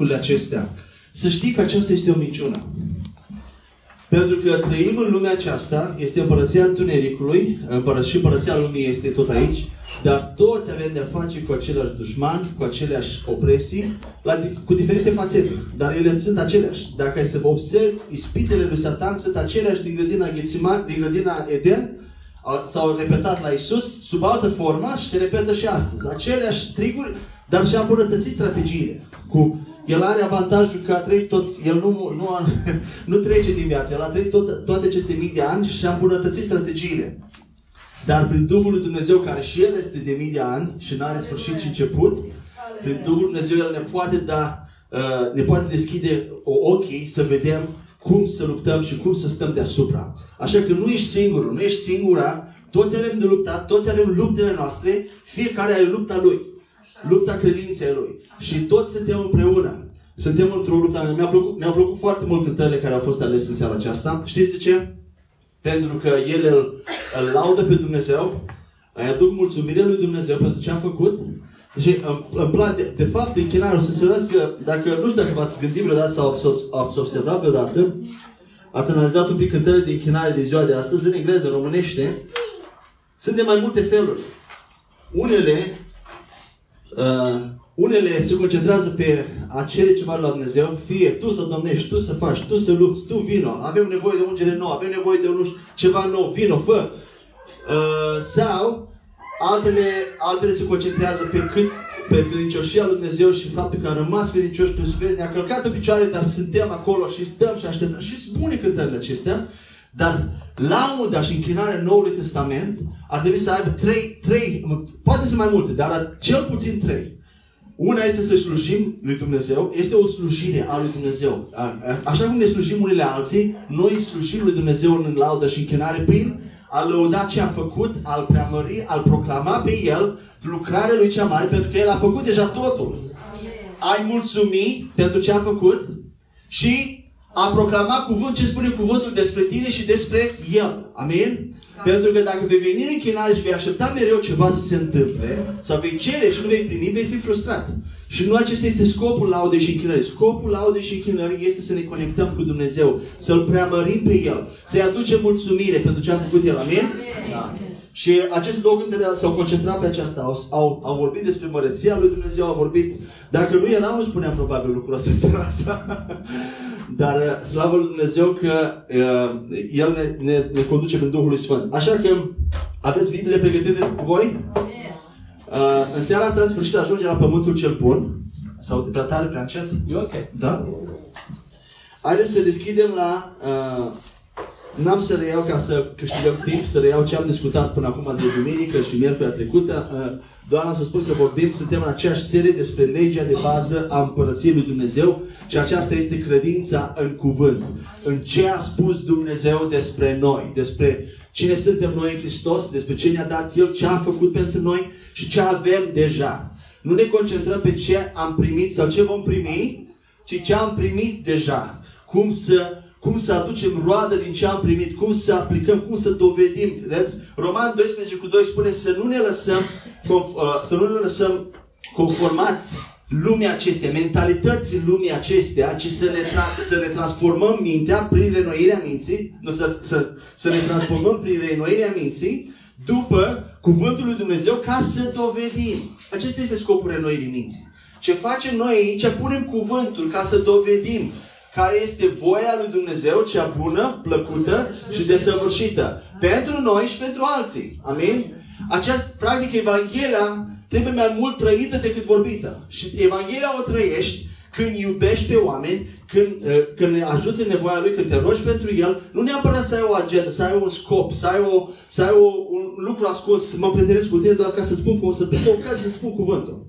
lucrurile acestea. Să știi că aceasta este o minciună. Pentru că trăim în lumea aceasta, este împărăția întunericului, împără- și împărăția lumii este tot aici, dar toți avem de-a face cu același dușman, cu aceleași opresii, la, dif- cu diferite fațete. Dar ele sunt aceleași. Dacă ai să observi, ispitele lui Satan sunt aceleași din grădina Ghețiman, din grădina Eden, au- s-au repetat la Isus sub altă formă și se repetă și astăzi. Aceleași triguri, dar și-a îmbunătățit strategiile. Cu, el are avantajul că a trăit toți, el nu, nu, a, nu trece din viață, el a trăit tot, toate aceste mii de ani și a îmbunătățit strategiile. Dar prin Duhul lui Dumnezeu, care și El este de mii de ani și nu are sfârșit și început, prin Duhul lui Dumnezeu El ne poate da, uh, ne poate deschide o ochii să vedem cum să luptăm și cum să stăm deasupra. Așa că nu ești singurul, nu ești singura, toți avem de luptat, toți avem luptele noastre, fiecare are lupta lui. Lupta credinței lui. Și toți suntem împreună. Suntem într-o luptă. Mi-a plăcut, mi-a plăcut foarte mult cântările care au fost alese în seara aceasta. Știți de ce? Pentru că ele îl, îl laudă pe Dumnezeu, îi aduc mulțumire lui Dumnezeu pentru ce a făcut. Și îmi, îmi place, de, de fapt, închinarea, o să se vedeți că, dacă, nu știu dacă v-ați gândit vreodată sau ați, ați observat vreodată, ați analizat un pic cântările de închinare de ziua de astăzi, în engleză, în românește, sunt de mai multe feluri. Unele Uh, unele se concentrează pe a cere ceva la Dumnezeu, fie tu să domnești, tu să faci, tu să lupți, tu vino, avem nevoie de ungere nouă, avem nevoie de un, ceva nou, vino, fă. Uh, sau altele, altele se concentrează pe cât pe credincioșia lui Dumnezeu și faptul că am rămas credincioși pe suflet, ne-a călcat în picioare, dar suntem acolo și stăm și așteptăm. Și sunt bune cântările acestea, dar lauda și închinarea Noului Testament ar trebui să aibă trei, trei, poate să mai multe, dar cel puțin trei. Una este să slujim lui Dumnezeu, este o slujire a lui Dumnezeu. A- a- Așa cum ne slujim unele alții, noi slujim lui Dumnezeu în laudă și închinare prin a lăuda ce a făcut, a-L preamări, a-L proclama pe El, lucrarea Lui cea mare, pentru că El a făcut deja totul. Ai mulțumi pentru ce a făcut și a proclama cuvânt ce spune cuvântul despre tine și despre El. Amin? Pentru că dacă vei veni în închinare și vei aștepta mereu ceva să se întâmple, sau vei cere și nu vei primi, vei fi frustrat. Și nu acesta este scopul laudei și închinării. Scopul laudei și închinării este să ne conectăm cu Dumnezeu, să-L preamărim pe El, să-i aducem mulțumire pentru ce a făcut El. Amin? Da. Și aceste două cântări s-au concentrat pe aceasta. Au, au, au vorbit despre măreția lui Dumnezeu, au vorbit... Dacă nu eram, nu spuneam probabil lucrul ăsta în seara asta. Dar uh, slavă lui Dumnezeu că uh, El ne, ne, ne conduce prin Duhul Sfânt. Așa că aveți Biblie pregătite cu voi? Uh, în seara asta, în sfârșit, ajunge la Pământul cel Bun. Sau de prea tare, prea încet? E ok. Da? Haideți să deschidem la... Uh, n-am să reiau ca să câștigăm timp, să reiau ce am discutat până acum de duminică și miercurea trecută. Uh, doar am să spun că vorbim, suntem în aceeași serie despre legea de bază a Împărăției lui Dumnezeu și aceasta este credința în cuvânt. În ce a spus Dumnezeu despre noi, despre cine suntem noi în Hristos, despre ce ne-a dat El, ce a făcut pentru noi și ce avem deja. Nu ne concentrăm pe ce am primit sau ce vom primi, ci ce am primit deja. Cum să, cum să aducem roadă din ce am primit, cum să aplicăm, cum să dovedim. Vedeți? Roman 12 cu 2 spune să nu ne lăsăm, conf- uh, să nu ne lăsăm conformați lumea acestea, mentalității lumii acestea, ci să ne, tra- să ne transformăm mintea prin renoirea minții, nu, să, să, să ne transformăm prin renoirea minții după cuvântul lui Dumnezeu ca să dovedim. Acesta este scopul renoirii minții. Ce facem noi aici, punem cuvântul ca să dovedim care este voia lui Dumnezeu, cea bună, plăcută și desăvârșită. Pentru noi și pentru alții. Amin? Această, practic, Evanghelia trebuie mai mult trăită decât vorbită. Și Evanghelia o trăiești când iubești pe oameni, când, uh, când ajuți în nevoia lui, când te rogi pentru el, nu neapărat să ai o agendă, să ai un scop, să ai, o, să ai o, un lucru ascuns, să mă prietenesc cu tine doar ca să spun cum să prind o ocazie să spun cuvântul.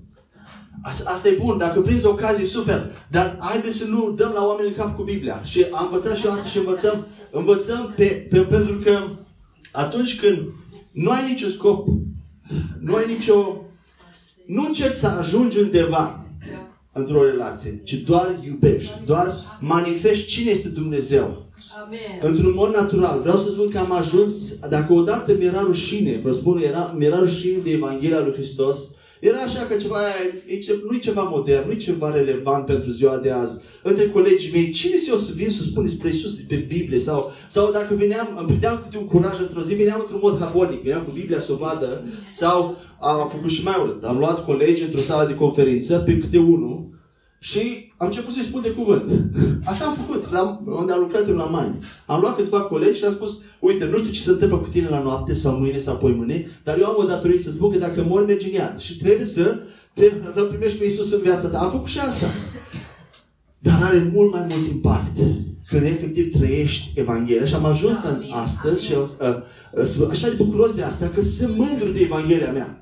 A- Asta e bun, dacă prinzi ocazie, super. Dar haideți să nu dăm la oameni în cap cu Biblia. Și am învățat și eu asta și învățăm, învățăm pe, pe, pentru că atunci când nu ai niciun scop, nu ai nicio... Nu încerci să ajungi undeva într-o relație, ci doar iubești, doar manifesti cine este Dumnezeu. Amen. Într-un mod natural. Vreau să spun că am ajuns, dacă odată mi-era rușine, vă spun, era, mi-era rușine de Evanghelia lui Hristos, Era așa că ceva, e, ce, nu e ceva modern, nu e ceva relevant pentru ziua de azi. Între colegii mei, cine se o să vin să spun despre Isus pe Biblie? Sau, sau dacă veneam, îmi prindeam câte un curaj într-o zi, veneam într-un mod harmonic, veneam cu Biblia să o vadă, sau am făcut și mai mult. Am luat colegi într-o sală de conferință, pe câte unul, și am început să-i spun de cuvânt. Așa am făcut, la, unde am lucrat eu la Mani. Am luat câțiva colegi și am spus, uite, nu știu ce se întâmplă cu tine la noapte sau mâine sau poi mâine, dar eu am o datorie să spun că dacă mor, mergi în iad. Și trebuie să te să primești pe Iisus în viața ta. Am făcut și asta. Dar are mult mai mult impact când efectiv trăiești Evanghelia. Și am ajuns în astăzi și uh, uh, așa de bucuros de asta, că sunt mândru de Evanghelia mea.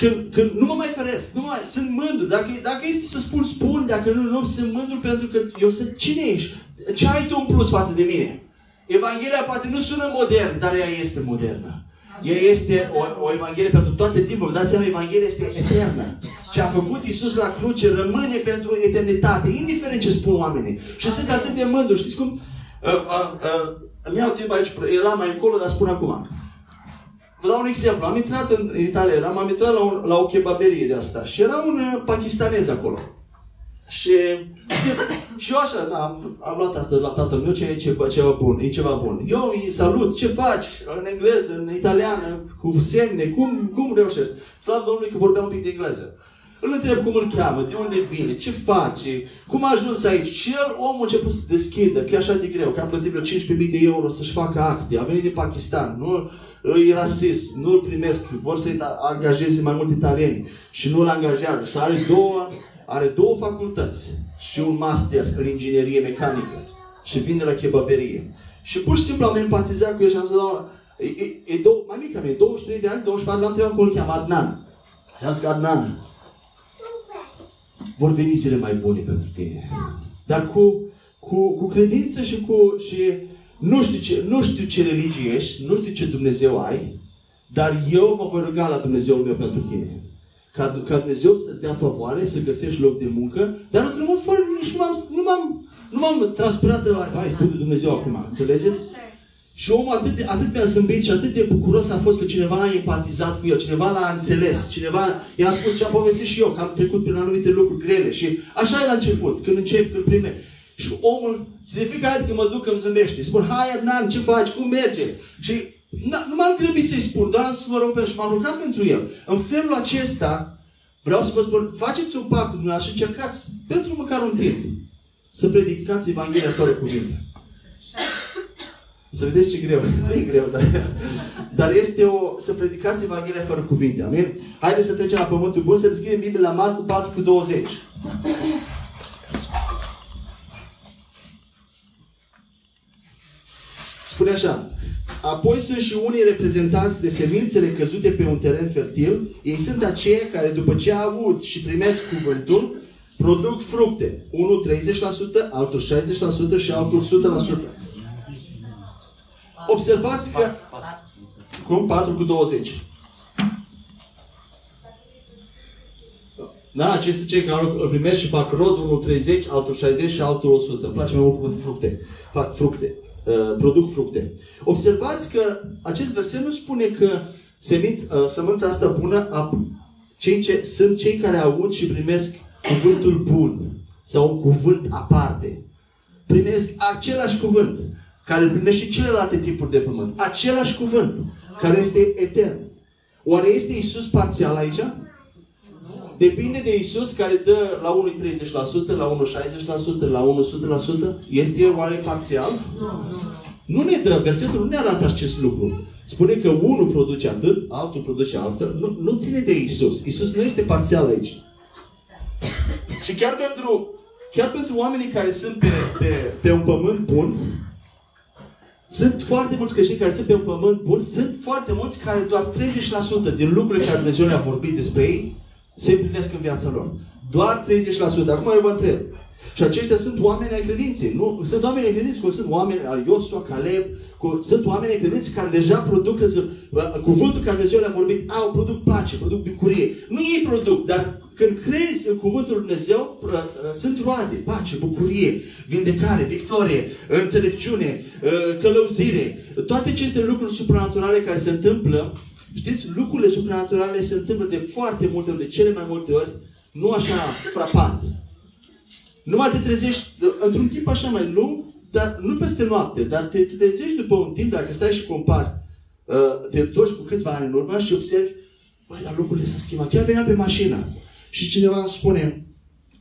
Când, când nu mă mai feresc, nu mai, sunt mândru. Dacă, dacă este să spun, spun, dacă nu, nu, sunt mândru pentru că eu sunt cine ești? Ce ai tu în plus față de mine? Evanghelia poate nu sună modern, dar ea este modernă. Ea este o, o Evanghelie pentru toate timpul. Dați seama, Evanghelia este eternă. Ce a făcut Isus la cruce rămâne pentru eternitate, indiferent ce spun oamenii. Și sunt atât de mândru. Știți cum? Uh, uh, uh, îmi iau timp aici, era mai încolo, dar spun acum. Vă dau un exemplu. Am intrat în Italia, am intrat la, un, la o kebaberie de asta și era un uh, pakistanez acolo. Și, și eu așa, da, am, am luat asta de la tatăl meu, ce e ceva, ceva bun, e ceva bun. Eu îi salut, ce faci? În engleză, în italiană, cu semne, cum, cum reușești? Slavă Domnului că vorbeam un pic de engleză. Îl întreb cum îl cheamă, de unde vine, ce face, cum a ajuns aici. Și el, omul a început să deschidă, că e așa de greu, că a plătit vreo 15.000 de euro să-și facă acte. A venit din Pakistan, nu e rasist, nu îl primesc, vor să-i angajeze mai mult italieni și nu îl angajează. Și are două, are două facultăți și un master în inginerie mecanică și vine la kebaberie. Și pur și simplu am empatizat cu el și am zis, e, e, e două, mai mic ca mine, 23 de ani, 24, l-am întrebat cum îl cheamă, Adnan. Și am zis că Adnan, vor veni zile mai bune pentru tine. Dar cu, cu, cu credință și cu... Și nu, știu ce, nu știu ce religie ești, nu știu ce Dumnezeu ai, dar eu mă voi ruga la Dumnezeul meu pentru tine. Ca, ca Dumnezeu să-ți dea favoare, să găsești loc de muncă, dar într-un mod foarte... Nici nu m-am, nu m-am, nu m-am transpirat de la... Hai, spune de Dumnezeu acum, înțelegeți? Și omul atât, de, atât mi-a zâmbit și atât de bucuros a fost că cineva a empatizat cu el, cineva l-a înțeles, cineva i-a spus și a povestit și eu că am trecut prin anumite lucruri grele și așa e la început, când încep, când prime. Și omul, de fiecare dată când mă duc îmi zâmbește. Spun, hai Adnan, ce faci, cum merge? Și nu m-am grăbit să-i spun, doar să mă rog pe și m-am rugat pentru el. În felul acesta, vreau să vă spun, faceți un pact cu dumneavoastră și încercați, pentru măcar un timp, să predicați Evanghelia fără cuvinte. Să vedeți ce greu. Nu e greu, dar, dar este o... Să predicați Evanghelia fără cuvinte. Amin? Haideți să trecem la Pământul Bun, să deschidem Biblia la Marcu 4 cu 20. Spune așa. Apoi sunt și unii reprezentanți de semințele căzute pe un teren fertil. Ei sunt aceia care după ce au avut și primesc cuvântul, produc fructe. Unul 30%, altul 60% și altul 100%. Observați că... Cum? 4 cu 20. Da, aceste cei care îl primesc și fac rod, unul 30, altul 60 și altul 100. Îmi place mai mult cuvântul fructe. Fac fructe. Uh, produc fructe. Observați că acest verset nu spune că seminț, uh, sămânța asta bună a, cei ce, sunt cei care aud și primesc cuvântul bun sau un cuvânt aparte. Primesc același cuvânt care îl primește celelalte tipuri de pământ. Același cuvânt, care este etern. Oare este Isus parțial aici? Depinde de Isus care dă la unul 30%, la unul 60%, la unul 100%. Este el oare parțial? Nu ne dă, versetul nu ne arată acest lucru. Spune că unul produce atât, altul produce altfel. Nu, nu ține de Isus. Isus nu este parțial aici. Și chiar pentru, chiar pentru oamenii care sunt pe, pe, pe un pământ bun, sunt foarte mulți creștini care sunt pe un pământ bun, sunt foarte mulți care doar 30% din lucrurile care Dumnezeu le-a vorbit despre ei se împlinesc în viața lor. Doar 30%. Acum eu vă întreb. Și aceștia sunt oameni ai credinței. Nu, sunt oameni ai credinței, cum sunt oameni al Iosua, Caleb, cu, sunt oameni ai credinței care deja produc cuvântul care Dumnezeu le-a vorbit, au, produc pace, produc bucurie. Nu ei produc, dar când crezi în cuvântul Lui Dumnezeu, uh, sunt roade, pace, bucurie, vindecare, victorie, înțelepciune, uh, călăuzire. Toate aceste lucruri supranaturale care se întâmplă Știți, lucrurile supranaturale se întâmplă de foarte multe ori, de cele mai multe ori, nu așa frapant. Numai te trezești într-un timp așa mai lung, dar nu peste noapte, dar te, te trezești după un timp, dacă stai și compari, uh, te întorci cu câțiva ani în urmă și observi, băi, dar lucrurile s-au schimbat. Chiar venea pe mașină și cineva îmi spune,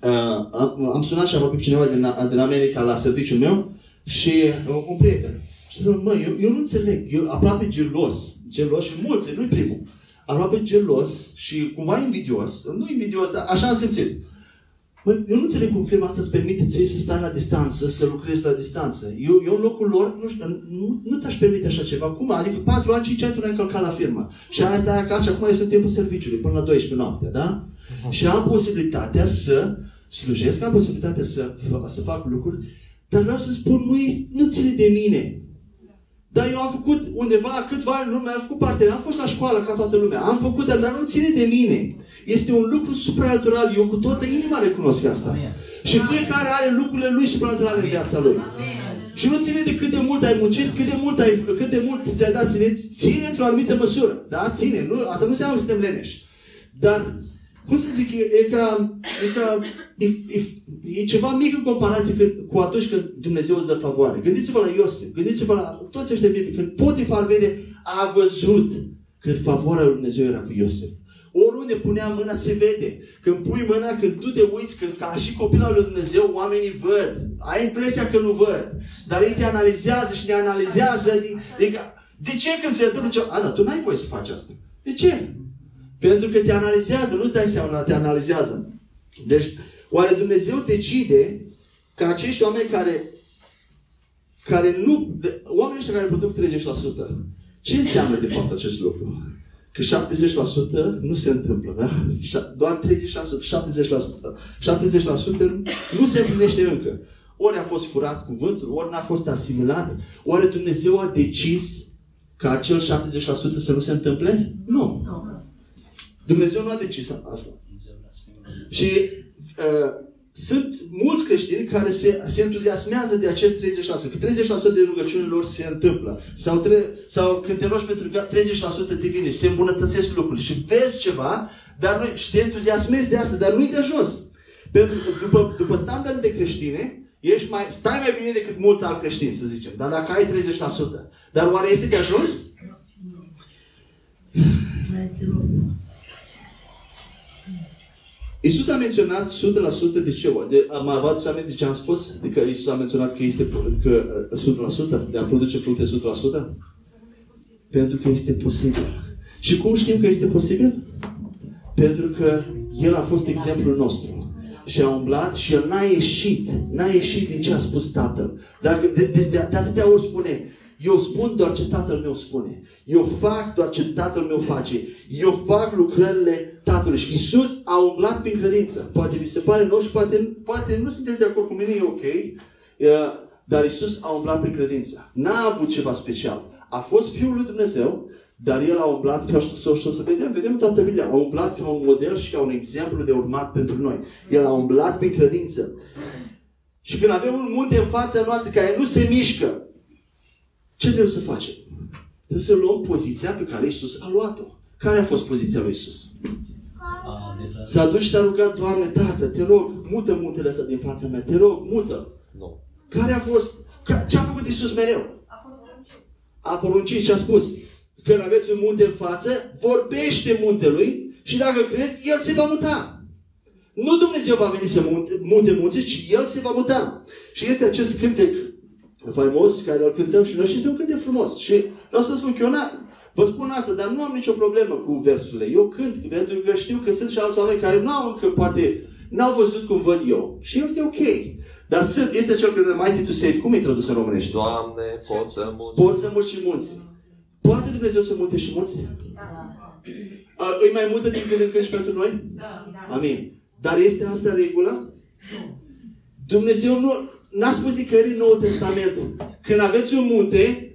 uh, am, am sunat și am vorbit cu cineva din, din America la serviciul meu și uh, un prieten. Și spune, măi, eu, eu nu înțeleg, eu aproape gelos, gelos și mulți, nu-i primul. Aproape gelos și cumva invidios, nu invidios, dar așa am simțit. Bă, eu nu înțeleg cum firma asta îți permite ție să stai la distanță, să lucrezi la distanță. Eu, eu în locul lor, nu, știu, nu, nu ți-aș permite așa ceva. Cum? Adică 4 ani, 5 ani tu n-ai călcat la firmă. Și aia stai acasă și acum este timpul serviciului, până la 12 noapte, da? Uh-huh. Și am posibilitatea să slujesc, am posibilitatea să, să fac lucruri, dar vreau să spun, nu, e, nu ține de mine. Dar eu am făcut undeva câțiva ani în lume, am făcut parte, am fost la școală ca toată lumea, am făcut, dar nu ține de mine. Este un lucru supranatural. Eu cu toată inima recunosc asta. Amen. Și fiecare are lucrurile lui supranaturale în viața lui. Amen. Și nu ține de cât de mult ai muncit, cât de mult, ai, cât de mult ți-ai dat ține, ține într-o anumită măsură. Da? Ține. Nu, asta nu înseamnă că suntem leneși. Dar, cum să zic, e, e ca, e, ca e, e, e ceva mic în comparație când, cu atunci când Dumnezeu îți dă favoare. Gândiți-vă la Iosif, gândiți-vă la toți ăștia biblici. Când Potifar vede, a văzut cât favoarea lui Dumnezeu era cu Iosif. Oriunde punea mâna se vede. Când pui mâna, când tu te uiți, când ca și copilul lui Dumnezeu, oamenii văd. Ai impresia că nu văd. Dar ei te analizează și ne analizează. Adică, de ce când se întâmplă ceva? A, dar tu n-ai voie să faci asta. De ce? Pentru că te analizează, nu-ți dai seama, te analizează. Deci, oare Dumnezeu decide că acești oameni care care nu, oamenii ăștia care produc 30%, ce înseamnă de fapt acest lucru? Că 70% nu se întâmplă, da? Doar 30%, 70%. 70% nu se împlinește încă. Ori a fost furat cuvântul, ori n-a fost asimilat, ori Dumnezeu a decis ca acel 70% să nu se întâmple? Nu. Dumnezeu nu a decis asta. Și uh, sunt mulți creștini care se, se entuziasmează de acest 30%. Că 30% de rugăciunile lor se întâmplă. Sau, tre- sau când te rogi pentru 30% te vine și se îmbunătățesc lucrurile. Și vezi ceva, dar nu, și te entuziasmezi de asta, dar nu-i de ajuns. Pentru că după, după standarde de creștine, ești mai, stai mai bine decât mulți alți creștini, să zicem. Dar dacă ai 30%. Dar oare este de ajuns? Mai este Iisus a menționat 100% de ce? De, am avut să de ce am spus? De că Iisus a menționat că este că 100% de a produce fructe 100%? Pentru că este posibil. Și cum știm că este posibil? Pentru că El a fost exemplul nostru. Și a umblat și El n-a ieșit. N-a ieșit din ce a spus Tatăl. Dacă de, de, de, de atâtea ori spune, eu spun doar ce Tatăl meu spune. Eu fac doar ce Tatăl meu face. Eu fac lucrările Tatălui. Și Isus a umblat prin credință. Poate vi se pare nou și poate, poate nu sunteți de acord cu mine, e ok. Dar Isus a umblat prin credință. N-a avut ceva special. A fost Fiul lui Dumnezeu, dar El a umblat, ca să, să, să vedem, vedem toată Biblia, a umblat ca un model și ca un exemplu de urmat pentru noi. El a umblat prin credință. Și când avem un munte în fața noastră care nu se mișcă, ce trebuie să facem? Trebuie să luăm poziția pe care Isus a luat-o. Care a fost poziția lui Isus? S-a dus și s-a rugat, Doamne, Tată, te rog, mută muntele ăsta din fața mea, te rog, mută. No. Care a fost, ce a făcut Isus mereu? A poruncit și a spus, când aveți un munte în față, vorbește muntelui și dacă crezi, el se va muta. Nu Dumnezeu va veni să munte, munte munte, ci El se va muta. Și este acest cântec faimos care îl cântăm și noi și este un cântec frumos. Și vreau să spun că eu vă spun asta, dar nu am nicio problemă cu versurile. Eu cânt pentru că știu că sunt și alți oameni care nu au încă, poate, n-au văzut cum văd eu. Și este ok. Dar sunt, este cel care Mighty to Save. Cum e tradus în românește? Doamne, pot să mulți. Pot să mulți și mulți. Poate Dumnezeu să multe și mulți? Da. Îi mai multă din când în când și pentru noi? Da. Amin. Dar este asta regulă? Dumnezeu nu, n-a spus nicăieri în Noul Testament. Când aveți un munte,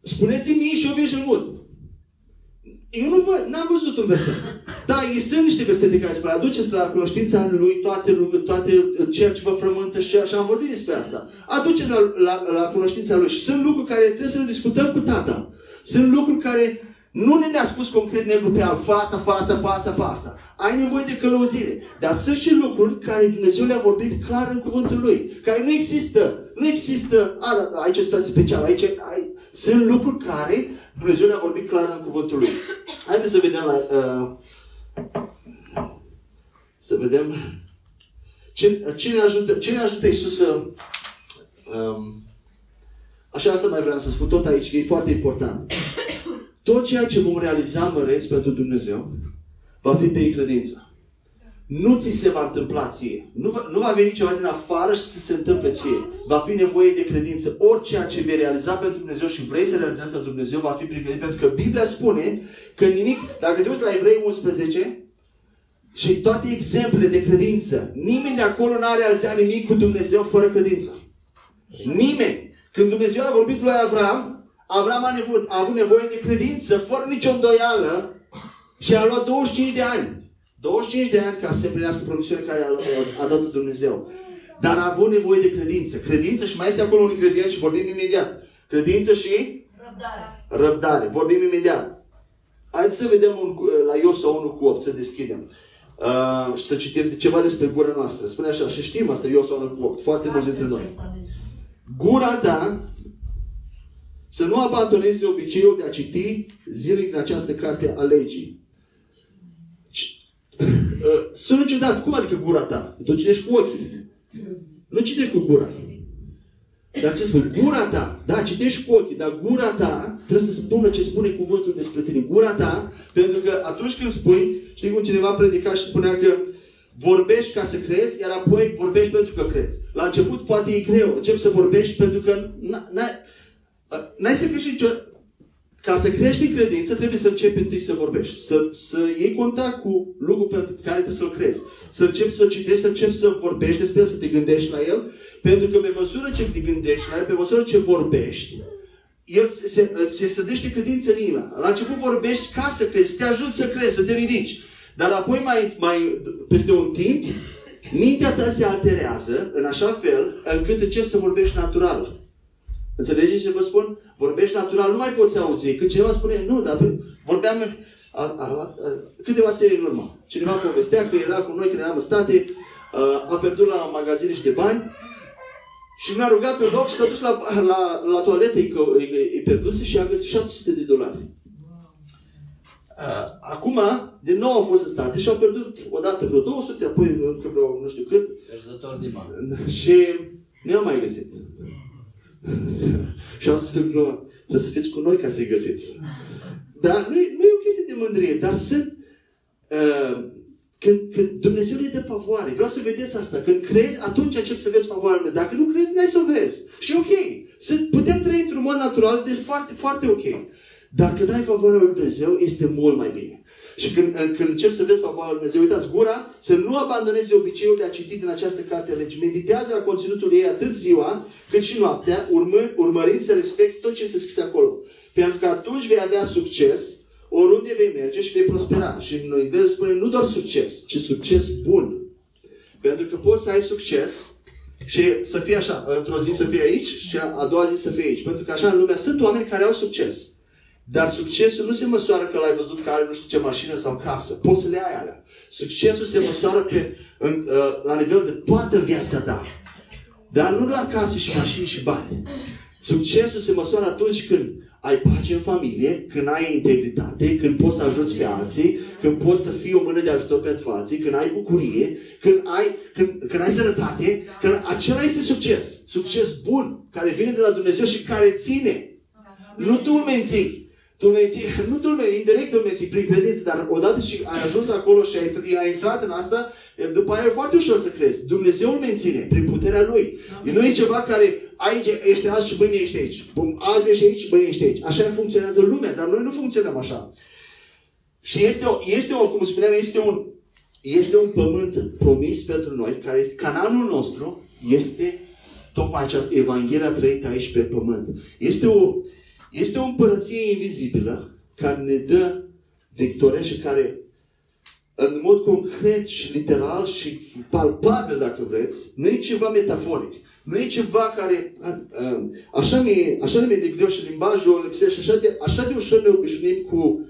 spuneți-mi mie și eu vin și mut. Eu nu văd, n-am văzut un verset. Da, ei sunt niște versete care spun, aduceți la cunoștința lui toate, toate ceea ce vă frământă și așa am vorbit despre asta. Aduceți la, la, la cunoștința lui. Și sunt lucruri care trebuie să le discutăm cu tata. Sunt lucruri care Nu ne ne-a spus concret negru pe alb, fa asta, fa asta, fa asta, fa asta. Ai nevoie de călăuzire. Dar sunt și lucruri care Dumnezeu le-a vorbit clar în cuvântul Lui. Care nu există. Nu există, a, da, aici o situație specială, aici, ai, sunt lucruri care Dumnezeu le-a vorbit clar în cuvântul Lui. Haideți să vedem la, uh, să vedem ce, ce, ne ajută, ce ne ajută Iisus să um, așa asta mai vreau să spun tot aici, că e foarte important. Tot ceea ce vom realiza măreți pentru Dumnezeu va fi pe credință. Nu ți se va întâmpla ție. Nu va, nu va veni ceva din afară și să se întâmple ție. Va fi nevoie de credință. Orice ce vei realiza pentru Dumnezeu și vrei să realizezi pentru Dumnezeu va fi prin credință. Pentru că Biblia spune că nimic, dacă te uiți la Evrei 11, și toate exemplele de credință, nimeni de acolo n-a realizat nimic cu Dumnezeu fără credință. Nimeni. Când Dumnezeu a vorbit lui Avram, Avram a, nevo- a avut nevoie de credință, fără nicio îndoială, și a luat 25 de ani. 25 de ani ca să se împlinească promisiunea care a, a, a dat Dumnezeu. Dar a avut nevoie de credință. Credință și mai este acolo un ingredient și vorbim imediat. Credință și Răbdare. răbdare. Vorbim imediat. Haideți să vedem un, la Iosua 1 cu 8, să deschidem. Uh, și să citim ceva despre gura noastră. Spune așa, și știm asta, Iosua 1 cu 8, foarte mulți dintre noi. Gura ta să nu abandonezi de obiceiul de a citi zilnic în această carte a legii. Sună ciudat. Cum adică gura ta? Tu citești cu ochii. Nu citești cu gura. Dar ce spune? Gura ta. Da, citești cu ochii, dar gura ta trebuie să spună ce spune cuvântul despre tine. Gura ta, pentru că atunci când spui, știi cum cineva predica și spunea că vorbești ca să crezi, iar apoi vorbești pentru că crezi. La început poate e greu. Începi să vorbești pentru că n-ai, n-ai să crești nicio... Ca să crești în credință, trebuie să începi întâi să vorbești. Să, să iei contact cu lucrul pe care trebuie să-l crezi. Să începi să citești, să începi să vorbești despre el, să te gândești la el. Pentru că pe măsură ce te gândești la el, pe măsură ce vorbești, el se, se, se sădește credință în inima. La început vorbești ca să crezi, să te ajut să crezi, să te ridici. Dar apoi, mai, mai peste un timp, mintea ta se alterează în așa fel încât începi să vorbești natural. Înțelegeți ce vă spun? Vorbești natural, nu mai poți auzi. Când cineva spune, nu, dar vorbeam a, a, a, câteva serii în urmă. Cineva povestea că era cu noi când eram în state, a, a pierdut la magazin niște bani și ne-a rugat pe loc și s-a dus la, la, la toaletă, îi, îi, îi pierduse și a găsit 700 de dolari. Uh, acum, din nou au fost în state și au pierdut odată vreo 200, apoi încă vreo nu știu cât. Pierzător din bani. Și ne-au mai găsit. Și am spus în glumă, trebuie să fiți cu noi ca să-i găsiți. Dar nu e, nu e o chestie de mândrie, dar sunt... Uh, când, când Dumnezeu ne dă favoare, vreau să vedeți asta. Când crezi, atunci începi să vezi favoarele. Dacă nu crezi, n-ai să o vezi. Și ok. Sunt, putem trăi într-un mod natural, deci foarte, foarte ok. Dar când ai favoarea lui Dumnezeu, este mult mai bine. Și când, când începi să vezi favoarea lui Dumnezeu, uitați, gura, să nu abandonezi obiceiul de a citi din această carte a legii. Meditează la conținutul ei atât ziua, cât și noaptea, urmă, urmărind să respecti tot ce se scrie acolo. Pentru că atunci vei avea succes, oriunde vei merge și vei prospera. Și în engleză spune nu doar succes, ci succes bun. Pentru că poți să ai succes și să fie așa, într-o zi să fie aici și a doua zi să fie aici. Pentru că așa în lume sunt oameni care au succes. Dar succesul nu se măsoară că l-ai văzut că are nu știu ce mașină sau casă. Poți să le ai alea. Succesul se măsoară pe, în, uh, la nivel de toată viața ta. Dar nu doar case și mașini și bani. Succesul se măsoară atunci când ai pace în familie, când ai integritate, când poți să ajuți pe alții, când poți să fii o mână de ajutor pentru alții, când ai bucurie, când ai, când, când ai sănătate, când acela este succes. Succes bun, care vine de la Dumnezeu și care ține. Nu tu îl menții. Tu menții, nu tu îl menții, indirect îl menții prin credință, dar odată ce ai ajuns acolo și ai, ai intrat în asta, după aia e foarte ușor să crezi. Dumnezeu îl menține prin puterea Lui. Nu e ceva care aici ești azi și mâine ești aici. Azi ești aici și mâine ești aici. Așa funcționează lumea, dar noi nu funcționăm așa. Și este, o, este o, cum spuneam, este un, este un pământ promis pentru noi, care este canalul nostru, este tocmai această Evanghelia trăită aici pe pământ. Este o, este o împărăție invizibilă care ne dă victoria și care în mod concret și literal și palpabil, dacă vreți, nu e ceva metaforic. Nu e ceva care, a, a, așa mi așa mi de greu și limbajul lipsește, așa de, așa de ușor ne obișnuim cu,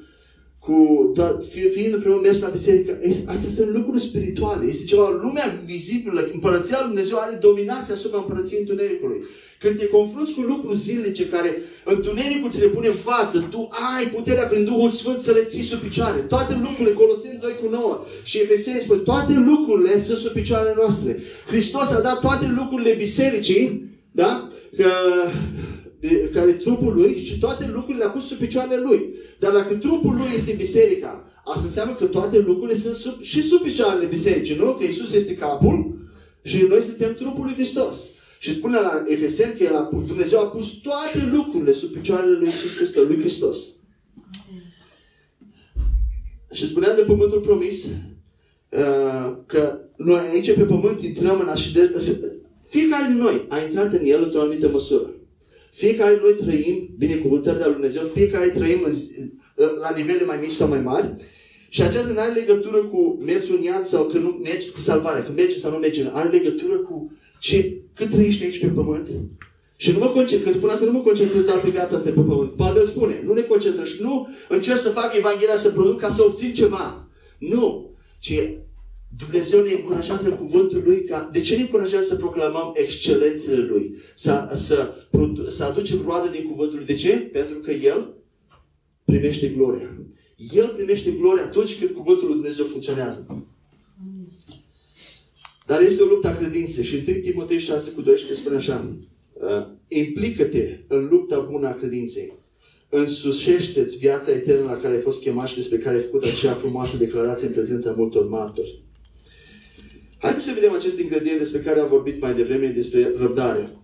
cu doar, fiind împreună mers la biserică, astea sunt lucruri spirituale. Este ceva, lumea vizibilă, împărăția lui Dumnezeu are dominația asupra împărăției întunericului. Când te confrunți cu lucruri zilnice care întunericul ți le pune în față, tu ai puterea prin Duhul Sfânt să le ții sub picioare. Toate lucrurile, Coloseni 2 cu 9 și Efeseni spune, toate lucrurile sunt sub picioarele noastre. Hristos a dat toate lucrurile bisericii, da? Că care e trupul lui și toate lucrurile le-a pus sub picioarele lui. Dar dacă trupul lui este biserica, asta înseamnă că toate lucrurile sunt sub, și sub picioarele bisericii, nu? Că Isus este capul și noi suntem trupul lui Hristos. Și spune la Efeseni că a, Dumnezeu a pus toate lucrurile sub picioarele lui Isus Hristos, lui Hristos. Și spuneam de pământul promis uh, că noi aici pe pământ intrăm în așa de... Fiecare din noi a intrat în el într-o anumită măsură. Fiecare noi trăim binecuvântări de la Dumnezeu, fiecare trăim în, la nivele mai mici sau mai mari. Și aceasta nu are legătură cu mersul în iad sau că nu mergi cu salvarea, că mergi sau nu mergi. Are legătură cu ce, cât trăiești aici pe pământ. Și nu mă concentrez, când spun asta, nu mă concentrez doar pe viața asta pe pământ. Pavel spune, nu ne concentrăm și nu încerc să fac Evanghelia să produc ca să obțin ceva. Nu. Ci Dumnezeu ne încurajează în cuvântul Lui ca... De ce ne încurajează să proclamăm excelențele Lui? Să, să, să aducem roade din cuvântul Lui. De ce? Pentru că El primește gloria. El primește gloria atunci când cuvântul Lui Dumnezeu funcționează. Dar este o luptă a credinței și în 1 Timotei 6 cu 12 spune așa uh, implică-te în lupta bună a credinței. Însușește-ți viața eternă la care ai fost chemat și despre care ai făcut acea frumoasă declarație în prezența multor martori. Haideți să vedem acest ingredient despre care am vorbit mai devreme, despre răbdare.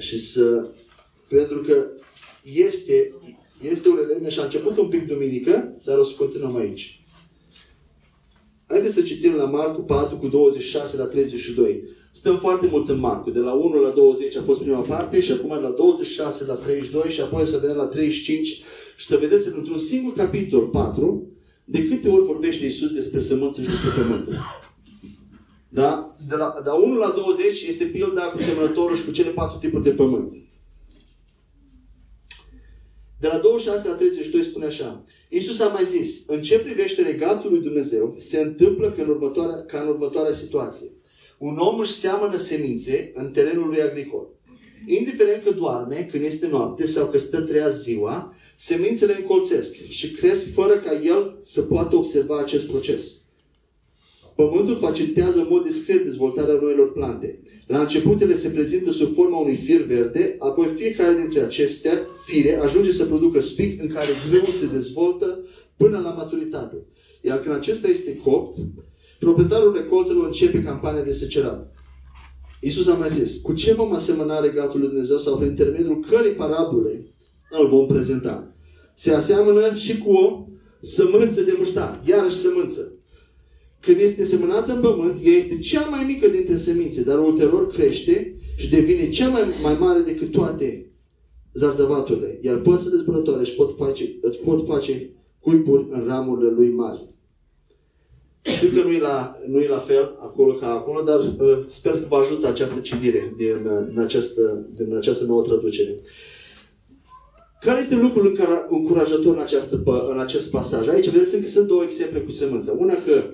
Și să... Pentru că este, este un element și a început un pic duminică, dar o să continuăm aici. Haideți să citim la Marcu 4 cu 26 la 32. Stăm foarte mult în Marcu. De la 1 la 20 a fost prima parte și acum la 26 la 32 și apoi să vedem la 35 și să vedeți într-un singur capitol 4 de câte ori vorbește Isus despre sămânță și despre pământ. Da? De la, de la 1 la 20 este pilda cu semănătorul și cu cele patru tipuri de pământ. De la 26 la 32 spune așa. Iisus a mai zis, în ce privește regatul lui Dumnezeu, se întâmplă ca în următoarea, ca în următoarea situație. Un om își seamănă semințe în terenul lui agricol. Indiferent că doarme, când este noapte sau că stă treaz ziua, semințele încolțesc și cresc fără ca el să poată observa acest proces. Pământul facilitează în mod discret dezvoltarea noilor plante. La început ele se prezintă sub forma unui fir verde, apoi fiecare dintre acestea fire ajunge să producă spic în care grâu se dezvoltă până la maturitate. Iar când acesta este copt, proprietarul recoltelor începe campania de secerat. Iisus a mai zis, cu ce vom asemăna regatul lui Dumnezeu sau prin intermediul cărei parabole îl vom prezenta? Se aseamănă și cu o sămânță de muștar, iarăși sămânță. Când este semănată în pământ, ea este cea mai mică dintre semințe, dar ulterior crește și devine cea mai, mai mare decât toate zarzavaturile. Iar păsările zburătoare își pot face, îți pot face cuipuri în ramurile lui mari. Știu că nu e la, nu e la fel acolo ca acolo, dar uh, sper că vă ajută această citire din, uh, din, această, din această nouă traducere. Care este lucrul încurajator în, această, în acest pasaj? Aici vedeți că sunt două exemple cu semânța. Una că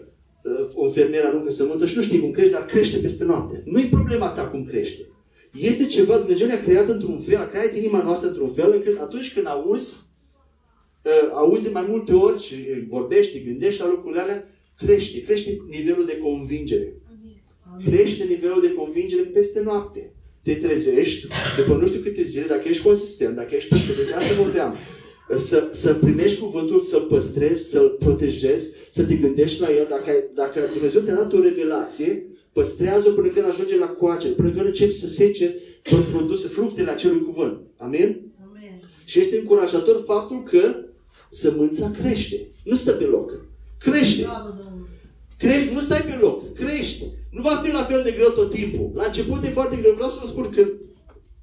o fermieră aruncă sămânță și nu știi cum crește, dar crește peste noapte. Nu e problema ta cum crește. Este ceva, Dumnezeu ne-a creat într-un fel, a creat inima noastră într-un fel, încât atunci când auzi, uh, auzi de mai multe ori și vorbești, gândești la lucrurile alea, crește, crește nivelul de convingere. Crește nivelul de convingere peste noapte. Te trezești după nu știu câte zile, dacă ești consistent, dacă ești perseverent, asta vorbeam să, să primești cuvântul, să-l păstrezi, să-l protejezi, să te gândești la el. Dacă, dacă Dumnezeu ți-a dat o revelație, păstrează-o până când ajunge la coace, până când începi să sece produse, fructele acelui cuvânt. Amin? Amen? Și este încurajator faptul că sămânța crește. Nu stă pe loc. Crește. Crește. Nu stai pe loc. Crește. Nu va fi la fel de greu tot timpul. La început e foarte greu. Vreau să vă spun că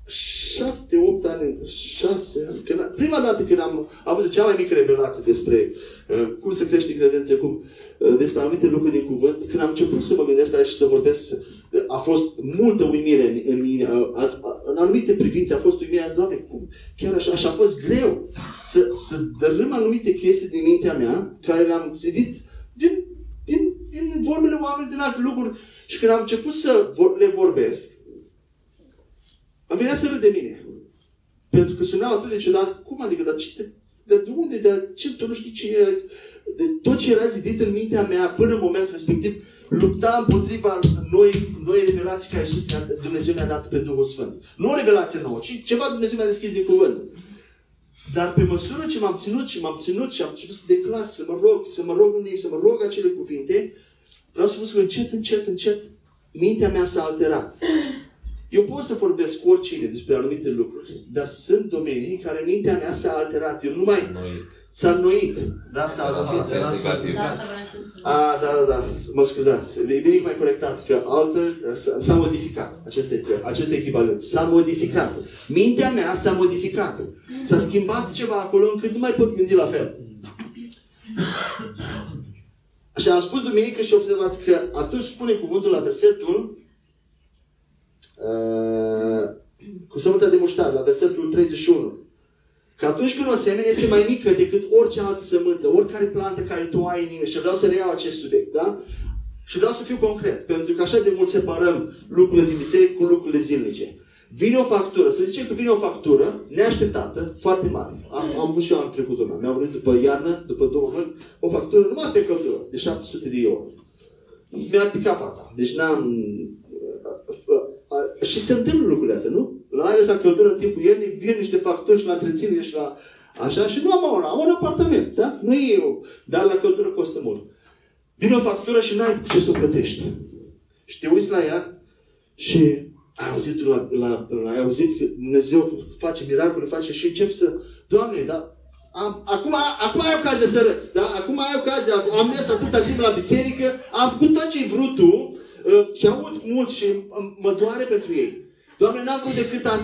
șapte, opt ani, șase ani, când, prima dată când am avut cea mai mică revelație despre uh, cum se crește credință, cum, uh, despre anumite lucruri din cuvânt, când am început să mă gândesc la și să vorbesc a fost multă uimire în, în mine. A, a, în anumite privințe a fost uimirea, Doamne, cum? Chiar așa, așa a fost greu să, să dărâm anumite chestii din mintea mea, care le-am zidit din, din, din vorbele oamenilor, din alte lucruri. Și când am început să vor, le vorbesc, am venit să râd de mine. Pentru că sunau atât de ciudat. Cum adică? Dar ce, de, de unde? De ce? Tu nu știi cine e? De, tot ce era zidit în mintea mea până în momentul respectiv lupta împotriva noi, noi revelații care Iisus Dumnezeu mi-a dat pe Duhul Sfânt. Nu o revelație nouă, ci ceva Dumnezeu mi-a deschis din cuvânt. Dar pe măsură ce m-am ținut și m-am ținut și am început să declar, să mă rog, să mă rog în ei, să mă rog acele cuvinte, vreau să vă spun încet, încet, încet, mintea mea s-a alterat. Eu pot să vorbesc cu oricine despre anumite lucruri, dar sunt domenii în care mintea mea s-a alterat. Eu nu mai... S-a înnoit. Da, s-a Da, A, da, da, da. Mă scuzați. E bine mai corectat. Că alter s-a modificat. Acesta este, acest echivalent. S-a modificat. Mintea mea s-a modificat. S-a schimbat ceva acolo încât nu mai pot gândi la fel. Așa am spus duminică și observați că atunci spune cuvântul la versetul uh, cu sămânța de muștar, la versetul 31. Că atunci când o semene este mai mică decât orice altă sămânță, oricare plantă care tu ai în inimă, și vreau să reiau acest subiect, da? Și vreau să fiu concret, pentru că așa de mult separăm lucrurile din biserică cu lucrurile zilnice. Vine o factură, să zicem că vine o factură neașteptată, foarte mare. Am, am avut și eu am trecut una. Mi-au venit după iarnă, după două luni, o factură numai pe căldură, de 700 de euro. Mi-a picat fața. Deci n-am... Și se întâmplă lucrurile astea, nu? La aia la căldură în timpul iernii, vin niște facturi și la întreținere și la... Așa, și nu am un, am un apartament, da? Nu e eu, dar la căldură costă mult. Vine o factură și n-ai ce să o plătești. Și te uiți la ea și ai auzit, la, la, la, ai auzit că Dumnezeu face miracole, face și încep să... Doamne, da, am, acum, acum ai ocazia să răți, da? Acum ai ocazia, am mers atâta timp la biserică, am făcut tot ce-ai vrut tu uh, și aud mult și mă doare pentru ei. Doamne, n-am vrut decât a,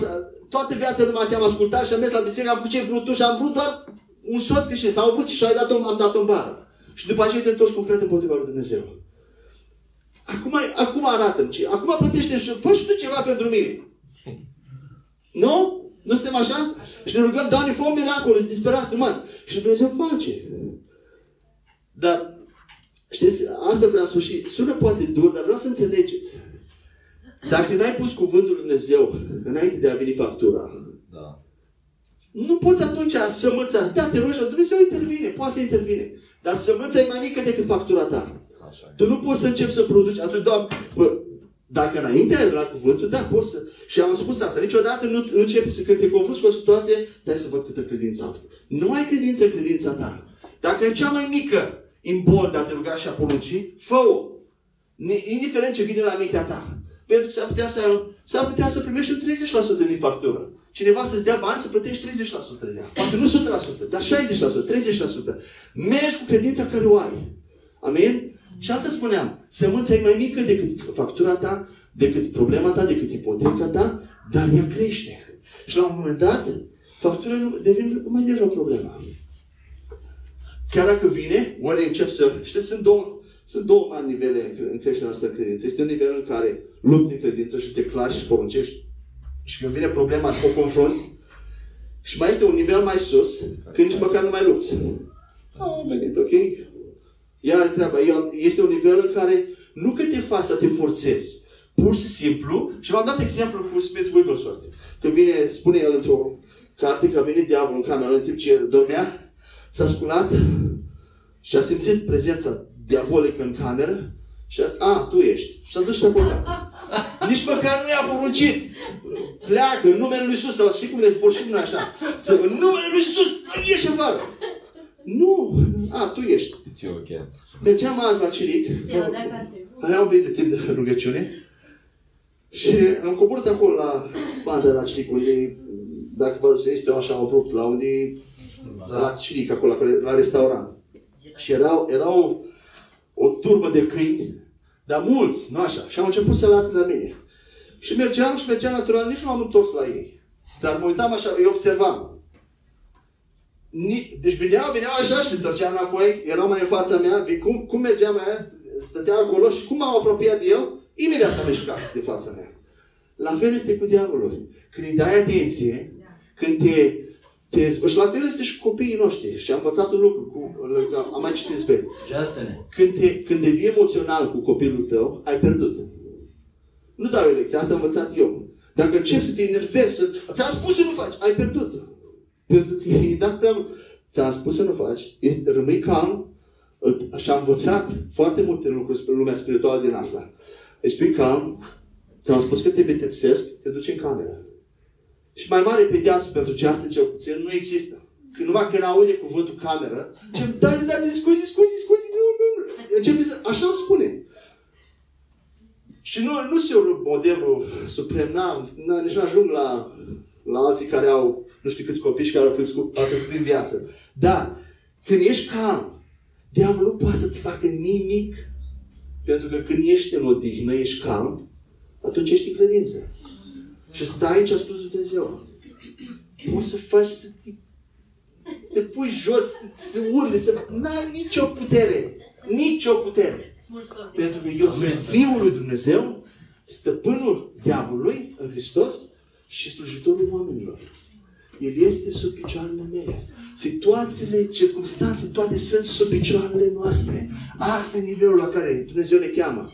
toată viața numai te-am ascultat și am mers la biserică, am făcut ce ai vrut tu și am vrut doar un soț creștin. Sau am vrut și ai dat am dat-o în bară. Și după aceea te întorci complet împotriva lui Dumnezeu. Acum, acum arată-mi ce. Acum plătește și fă și tu ceva pentru mine. Nu? Nu suntem așa? Și ne rugăm, Doamne, fă un miracol, ești disperat, mă. Și Dumnezeu face. Dar, știți, asta vreau să și sună poate dur, dar vreau să înțelegeți. Dacă n-ai pus cuvântul Lui Dumnezeu înainte de a veni factura, Da. nu poți atunci sămânța, da, te rogi, Dumnezeu intervine, poate să intervine. Dar sămânța e mai mică decât factura ta. Așa. Tu nu poți să începi să produci. Atunci, Doamne, bă, dacă înainte ai la cuvântul, da, poți să... Și am spus asta, niciodată nu nu începi să, când te confrunți cu o situație, stai să văd câtă credință am. Nu ai credință în credința ta. Dacă e cea mai mică imbol de a te ruga și a porunci, fă-o. Ni- Indiferent ce vine la mintea ta. Pentru că s-ar putea să, s-ar putea să primești un 30% din factură. Cineva să-ți dea bani să plătești 30% de ea. Poate nu 100%, dar 60%, 30%. Mergi cu credința care o ai. Amin? Și asta spuneam. Sămânța e mai mică decât factura ta, decât problema ta, decât ipoteca ta, dar ea crește. Și la un moment dat, factura nu- devine nu mai devine o problemă. Chiar dacă vine, ori încep să... Știți, sunt două, sunt două mari nivele în, în creșterea noastră în credință. Este un nivel în care lupți în credință și te clari și poruncești. Și când vine problema, o confrunți. Și mai este un nivel mai sus, când nici măcar nu mai lupți. Am venit, ok? Iar treaba, e- este un nivel în care nu că te faci să te forțezi, pur și simplu, și v-am dat exemplu cu Smith Wigglesworth. Când vine, spune el într-o carte că a venit diavolul în cameră în timp ce el dormea, s-a sculat și a simțit prezența diabolică în cameră și a zis, a, tu ești. Și s-a dus și a plecat. Nici măcar nu i-a poruncit. Pleacă în numele Lui Iisus, sau știi cum le zborșim noi așa. Să, în numele Lui Iisus, ieși afară. Nu, a, tu ești. It's you again. Mergeam azi la Ciric, aveam un pic de timp de rugăciune și am coborât acolo la banda la Ciric, unde, dacă vă duceți, este așa abrupt, la unde, la Ciric, acolo, la, la restaurant. Și erau, erau o turbă de câini, dar mulți, nu așa. Și am început să late la mine. Și mergeam și mergeam natural, nici nu m-am întors la ei. Dar mă uitam așa, îi observam. Ni- Deci veneau, veneau așa și se întorceam înapoi, erau mai în fața mea, vi- cum, cum mergeam aia, stătea acolo și cum m-am apropiat de el, imediat s-a mișcat de fața mea. La fel este cu diavolul. Când îi dai atenție, când te, te și la fel este și cu copiii noștri. Și am învățat un lucru, cu, am mai citit despre Justine. când, te, când devii emoțional cu copilul tău, ai pierdut. Nu dau o lecție, asta am învățat eu. Dacă începi să te enervezi, să... ți-am spus să nu faci, ai pierdut. Pentru că e dat prea mult. Ți-am spus să nu faci, e- rămâi calm, îl- și am învățat foarte multe lucruri despre lumea spirituală din asta. Deci fii calm, ți-am spus că te pedepsesc, te duci în cameră. Și mai mare pedeapsă pentru ce asta cel puțin nu există. Când numai când aude cuvântul cameră, ce da, da, da, scuzi, scuzi, scuzi, nu, nu, nu. Începe să, așa îmi spune. Și nu, nu sunt eu modelul suprem, n-am, n- nici nu ajung la, la alții care au nu știu câți copii și care au crescut, au trecut prin viață. Dar, când ești calm, diavolul nu poate să-ți facă nimic. Pentru că când ești în odihnă, ești calm, atunci ești în credință. Și stai în ce a spus Dumnezeu. Poți să faci să te, te pui jos, să, să urli, să... N-ai nicio putere. Nicio putere. Pentru că eu sunt Fiul lui Dumnezeu, stăpânul diavolului în Hristos și slujitorul oamenilor. El este sub picioarele mele. Situațiile, circunstanțe, toate sunt sub picioarele noastre. Asta e nivelul la care Dumnezeu ne cheamă.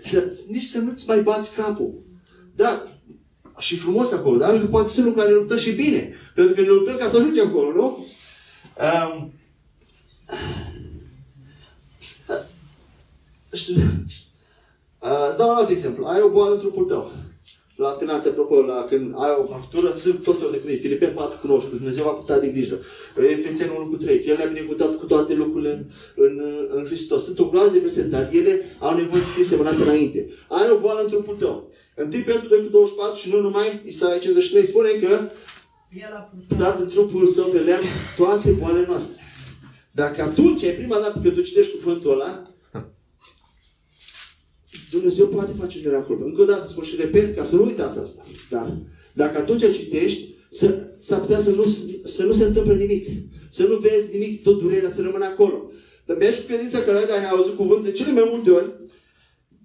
Să, nici să nu-ți mai bați capul. Da, și frumos acolo, dar că poate sunt lucruri care ne luptăm și bine. Pentru că ne luptăm ca să ajungem acolo, nu? Um, știu, uh, îți dau un alt exemplu. Ai o boală în trupul tău. La finanțe, apropo, la, când ai o factură, sunt tot felul de cuvinte. Filipen 4 cu 19, Dumnezeu va putea de grijă. Efeseni 1 cu 3, El ne-a binecuvântat cu toate lucrurile în, în, în Hristos. Sunt o groază de versete, dar ele au nevoie să fie semănate înainte. Ai o boală în trupul tău. 1 Petru 2 cu 24 și nu numai, Isaia 53 spune că El a putut. dat în trupul său pe lemn toate boalele noastre. Dacă atunci e prima dată când tu citești cuvântul ăla, Dumnezeu poate face miracol. Încă o dată spun și repet ca să nu uitați asta. Dar dacă atunci citești, să, s-ar putea să nu, să nu se întâmple nimic. Să nu vezi nimic, tot durerea să rămână acolo. Dar mergi cu credința că ai ai auzit cuvânt de cele mai multe ori.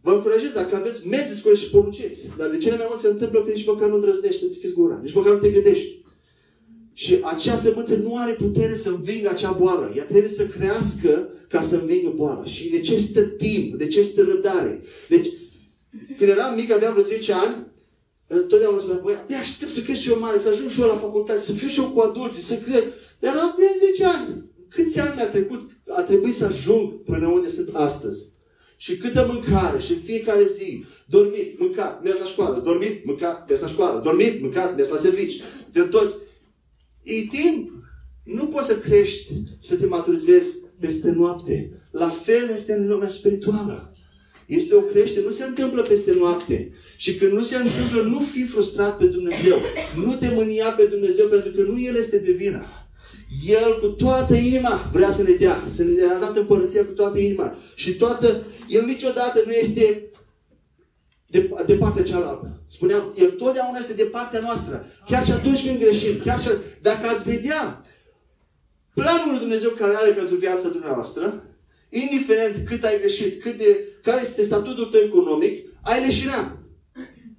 Vă încurajez, dacă aveți, mergeți cu el și porunciți. Dar de cele mai multe se întâmplă că nici măcar nu îndrăznești să deschizi gura. Nici măcar nu te gândești. Și acea sămânță nu are putere să învingă acea boală. Ea trebuie să crească ca să învingă boala. Și necesită timp, necesită răbdare. Deci, când eram mic, aveam vreo 10 ani, totdeauna spuneam, băi, abia aștept să cresc și eu mare, să ajung și eu la facultate, să fiu și eu cu adulții, să cresc. Dar am 10 ani. Câți ani mi-a trecut, a trebuit să ajung până unde sunt astăzi. Și câtă mâncare, și în fiecare zi, dormit, mâncat, mers la școală, dormit, mâncat, mers la școală, dormit, mâncat, mers la servici. De tot. E timp. Nu poți să crești, să te maturizezi peste noapte. La fel este în lumea spirituală. Este o creștere, nu se întâmplă peste noapte. Și când nu se întâmplă, nu fi frustrat pe Dumnezeu. Nu te mânia pe Dumnezeu, pentru că nu El este de vină. El cu toată inima vrea să ne dea, să ne dea dat împărăția cu toată inima. Și toată, El niciodată nu este de, de partea cealaltă. Spuneam, El totdeauna este de partea noastră. Chiar și atunci când greșim. Chiar și dacă ați vedea planul lui Dumnezeu care are pentru viața dumneavoastră, indiferent cât ai greșit, cât de, care este statutul tău economic, ai leșinat.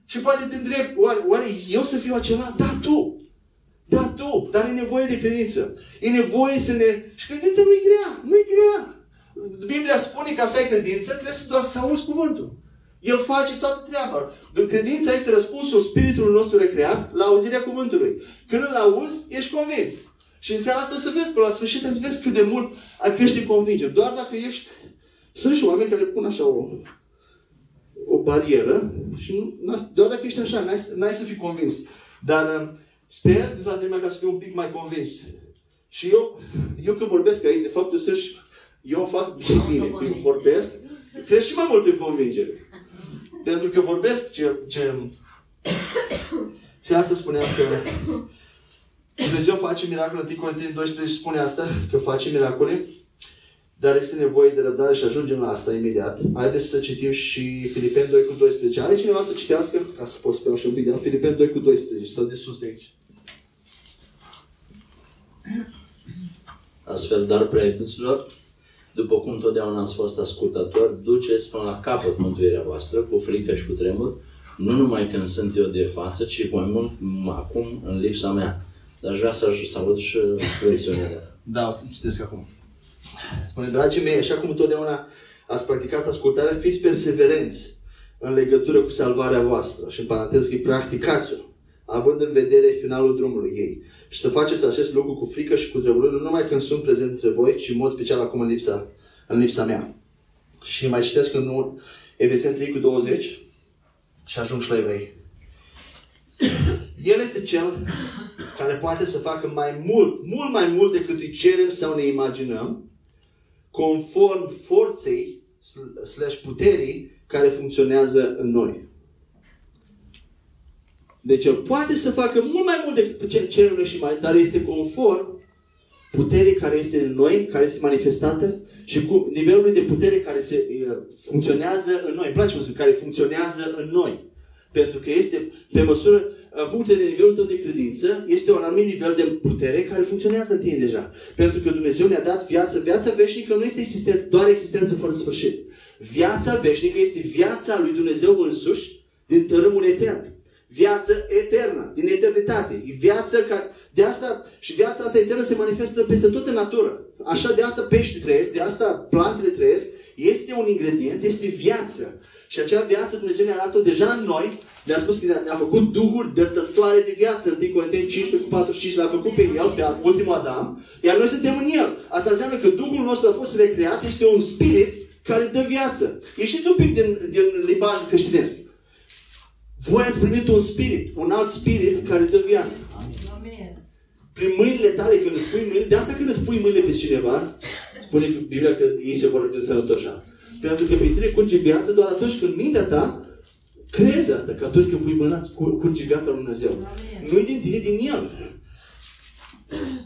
Și poate te întreb, oare, oare eu să fiu acela? Da, tu. Da, tu. Dar e nevoie de credință. E nevoie să ne... Și credința nu e grea. Nu e grea. Biblia spune că să ai credință, trebuie să doar să auzi cuvântul. El face toată treaba. Credința este răspunsul spiritului nostru recreat la auzirea cuvântului. Când îl auzi, ești convins. Și în seara asta o să vezi, până la sfârșit îți vezi cât de mult ai crește convingere. Doar dacă ești... Sunt și oameni care pun așa o, o barieră și nu, doar dacă ești așa, n-ai, n-ai să fii convins. Dar uh, sper de toată lumea ca să fiu un pic mai convins. Și eu, eu când vorbesc aici, de fapt, eu, sunt și, eu fac și bine. Când vorbesc, cresc și mai mult în convingere. Pentru că vorbesc ce... ce... și asta spuneam că Dumnezeu face miracole, 1 Corinteni 12 spune asta, că face miracole, dar este nevoie de răbdare și ajungem la asta imediat. Haideți să citim și Filipeni 2 cu 12. Are cineva să citească? Ca să pot să și un video. Filipeni 2 cu 12, sau de sus de aici. Astfel, dar prea iubiților, după cum totdeauna ați fost ascultători, duceți până la capăt mântuirea voastră, cu frică și cu tremur, nu numai când sunt eu de față, ci mai mult m- acum în lipsa mea. Dar aș vrea să, aj- să aud și versiunea. Da, o să citesc acum. Spune, dragii mei, așa cum totdeauna ați practicat ascultarea, fiți perseverenți în legătură cu salvarea voastră. Și în paranteză că practicați-o, având în vedere finalul drumului ei. Și să faceți acest lucru cu frică și cu tremurare, nu numai când sunt prezent între voi, ci în mod special acum în lipsa, în lipsa mea. Și mai citesc în nou Efeseni 3 cu 20 și ajung și la evrei. El este cel care poate să facă mai mult, mult mai mult decât îi cerem sau ne imaginăm, conform forței sl- slash puterii care funcționează în noi. Deci el poate să facă mult mai mult decât ce cerem noi și mai, dar este conform puterii care este în noi, care este manifestată și cu nivelul de putere care se uh, funcționează în noi. Îmi place cum spun, care funcționează în noi. Pentru că este, pe măsură, în funcție de nivelul tău de credință, este un anumit nivel de putere care funcționează în tine deja. Pentru că Dumnezeu ne-a dat viață. Viața veșnică nu este existență, doar existență fără sfârșit. Viața veșnică este viața lui Dumnezeu însuși din tărâmul etern. Viață eternă, din eternitate. E viață care, de asta, și viața asta eternă se manifestă peste tot în natură. Așa de asta pești trăiesc, de asta plantele trăiesc. Este un ingredient, este viață. Și acea viață Dumnezeu ne-a dat-o deja în noi. Ne-a spus că ne-a ne-a făcut duhuri dărtătoare de viață. 1 Corinteni 15 cu 45 l-a făcut pe El, pe ultimul Adam. Iar noi suntem în El. Asta înseamnă că Duhul nostru a fost recreat, este un spirit care dă viață. Ieșiți un pic din, din limbajul creștinesc. Voi ați primit un spirit, un alt spirit care dă viață. Amen. Prin mâinile tale, când îți pui mâinile, de asta când îți pui mâinile pe cineva, spune că Biblia că ei se vor de sănătoși. Pentru că pe tine curge viață doar atunci când mintea ta crezi asta, că atunci când pui mâna, îți cur- curge viața lui Dumnezeu. Amin. Nu-i din tine, din El.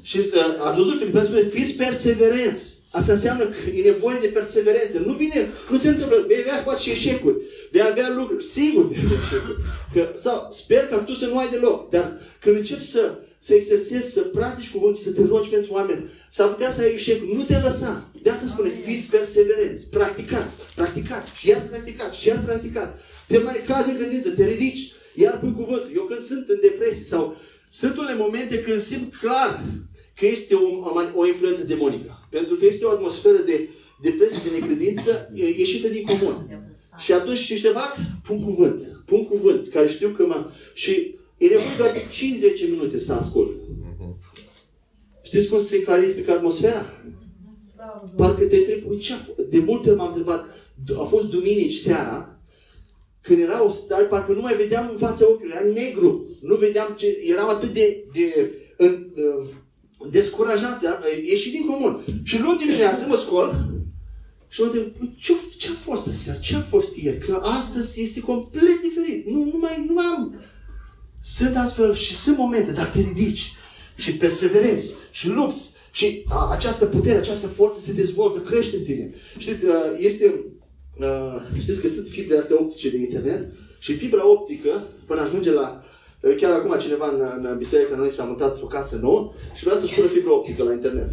Și uh, ați văzut, Filipen spune, fiți perseverenți. Asta înseamnă că e nevoie de perseverență. Nu vine, nu se întâmplă, vei avea poate și eșecuri. Vei avea lucruri, sigur vei avea eșecuri. Că, sau, sper ca tu să nu ai deloc. Dar când începi să, să exersezi, să practici cuvântul, să te rogi pentru oameni, s-ar putea să ai eșecuri. Nu te lăsa. De asta spune, fiți perseverenți. Practicați, practicați, și iar practicați, și iar practicați. Te mai cazi în credință, te ridici, iar pui cuvântul. Eu când sunt în depresie sau sunt unele momente când simt clar că este o, o influență demonică. Pentru că este o atmosferă de depresie, de necredință e, ieșită din comun. Și atunci știi ce fac? Pun cuvânt. Pun cuvânt, care știu că mă... Și e nevoie doar de 5-10 minute să ascult. Știți cum se clarifică atmosfera? Slavă Domnului. Parcă te întreb, "Ui, ce a f-" de multe ori m-am întrebat, a fost duminici seara, când era o stare, parcă nu mai vedeam în fața ochilor, era negru. Nu vedeam ce, eram atât de, de în, uh, descurajat, dar, uh, ieșit din comun. Și luni dimineață mă scol și mă întreb, "Păi, ce, ce a fost aseară? Ce a fost ieri? Că astăzi este complet diferit. Nu, nu, mai, nu mai am... Sunt astfel și sunt momente, dar te ridici și perseverezi și lupți și a, această putere, această forță se dezvoltă, crește în tine. Știți, uh, este, uh, știți că sunt fibre astea optice de internet și fibra optică, până ajunge la uh, Chiar acum cineva în, în biserică noi s-a mutat într-o casă nouă și vrea să-și pună fibră optică la internet.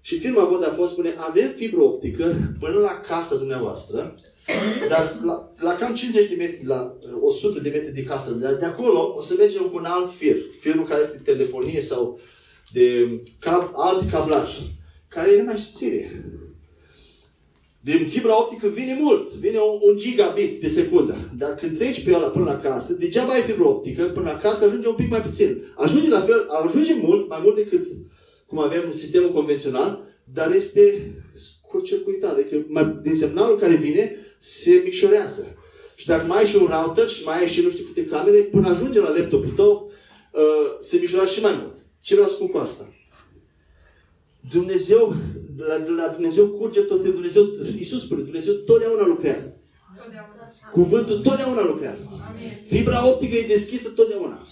Și firma Vodafone spune, avem fibră optică până la casa dumneavoastră, dar la, la cam 50 de metri, la uh, 100 de metri de casă, dar de acolo o să mergem cu un alt fir, firul care este de telefonie sau de cab, alt cablaj, care e mai subțire. Din fibra optică vine mult, vine un, un gigabit pe secundă. Dar când treci pe ăla până la casă, degeaba ai fibra optică, până la casă ajunge un pic mai puțin. Ajunge la fel, ajunge mult, mai mult decât cum avem în sistemul convențional, dar este scurcircuitat. Adică mai, din semnalul care vine, se micșorează. Și dacă mai ai și un router și mai ai și nu știu câte camere, până ajunge la laptopul tău, uh, se micșorează și mai mult. Ce vreau să spun cu asta? Dumnezeu, de la, de la Dumnezeu curge tot timpul. Dumnezeu, Iisus spune, Dumnezeu totdeauna lucrează. Totdeauna. Cuvântul totdeauna lucrează. Amin. Fibra optică e deschisă totdeauna.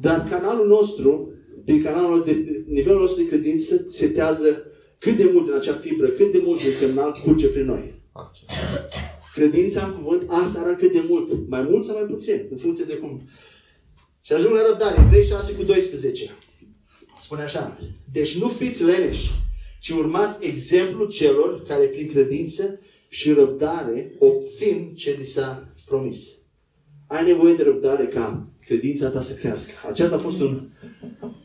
Dar canalul nostru, din canalul de, de nivelul nostru de credință, setează cât de mult din acea fibră, cât de mult din semnal curge prin noi. Credința în cuvânt, asta arată cât de mult. Mai mult sau mai puțin, în funcție de cum. Și ajung la răbdare, Evrei 6 cu 12. Spune așa. Deci nu fiți leneși, ci urmați exemplul celor care prin credință și răbdare obțin ce li s-a promis. Ai nevoie de răbdare ca credința ta să crească. Aceasta a fost un,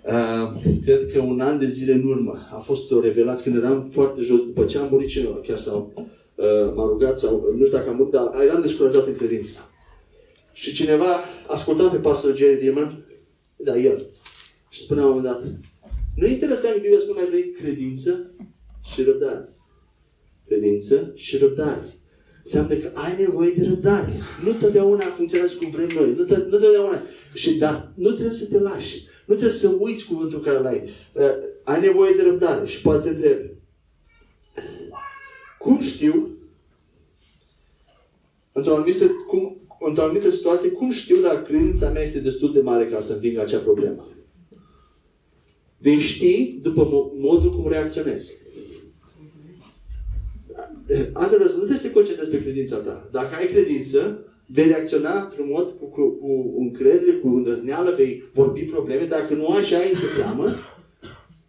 uh, cred că un an de zile în urmă. A fost o revelație când eram foarte jos, după ce am murit cineva, chiar sau uh, m-a rugat, sau nu știu dacă am murit, dar eram descurajat în credință. Și cineva asculta pe pastorul Jerry Dimon, da, el, și spunea la un moment dat, nu e interesant că Biblia spune mai vrei credință și răbdare. Credință și răbdare. Înseamnă că ai nevoie de răbdare. Nu totdeauna funcționează cum vrem noi. Nu, tot, nu totdeauna. Și dar nu trebuie să te lași. Nu trebuie să uiți cuvântul care l-ai. Uh, ai nevoie de răbdare. Și poate te întrebi. Cum știu într-o anumită, cum, într-o anumită situație, cum știu dacă credința mea este destul de mare ca să învingă acea problemă? Vei ști după modul cum reacționezi. Asta vreau să nu trebuie să te concentrezi pe credința ta. Dacă ai credință, vei reacționa într-un mod cu, cu, cu încredere, cu îndrăzneală, vei vorbi probleme. Dacă nu ai și ai încă teamă,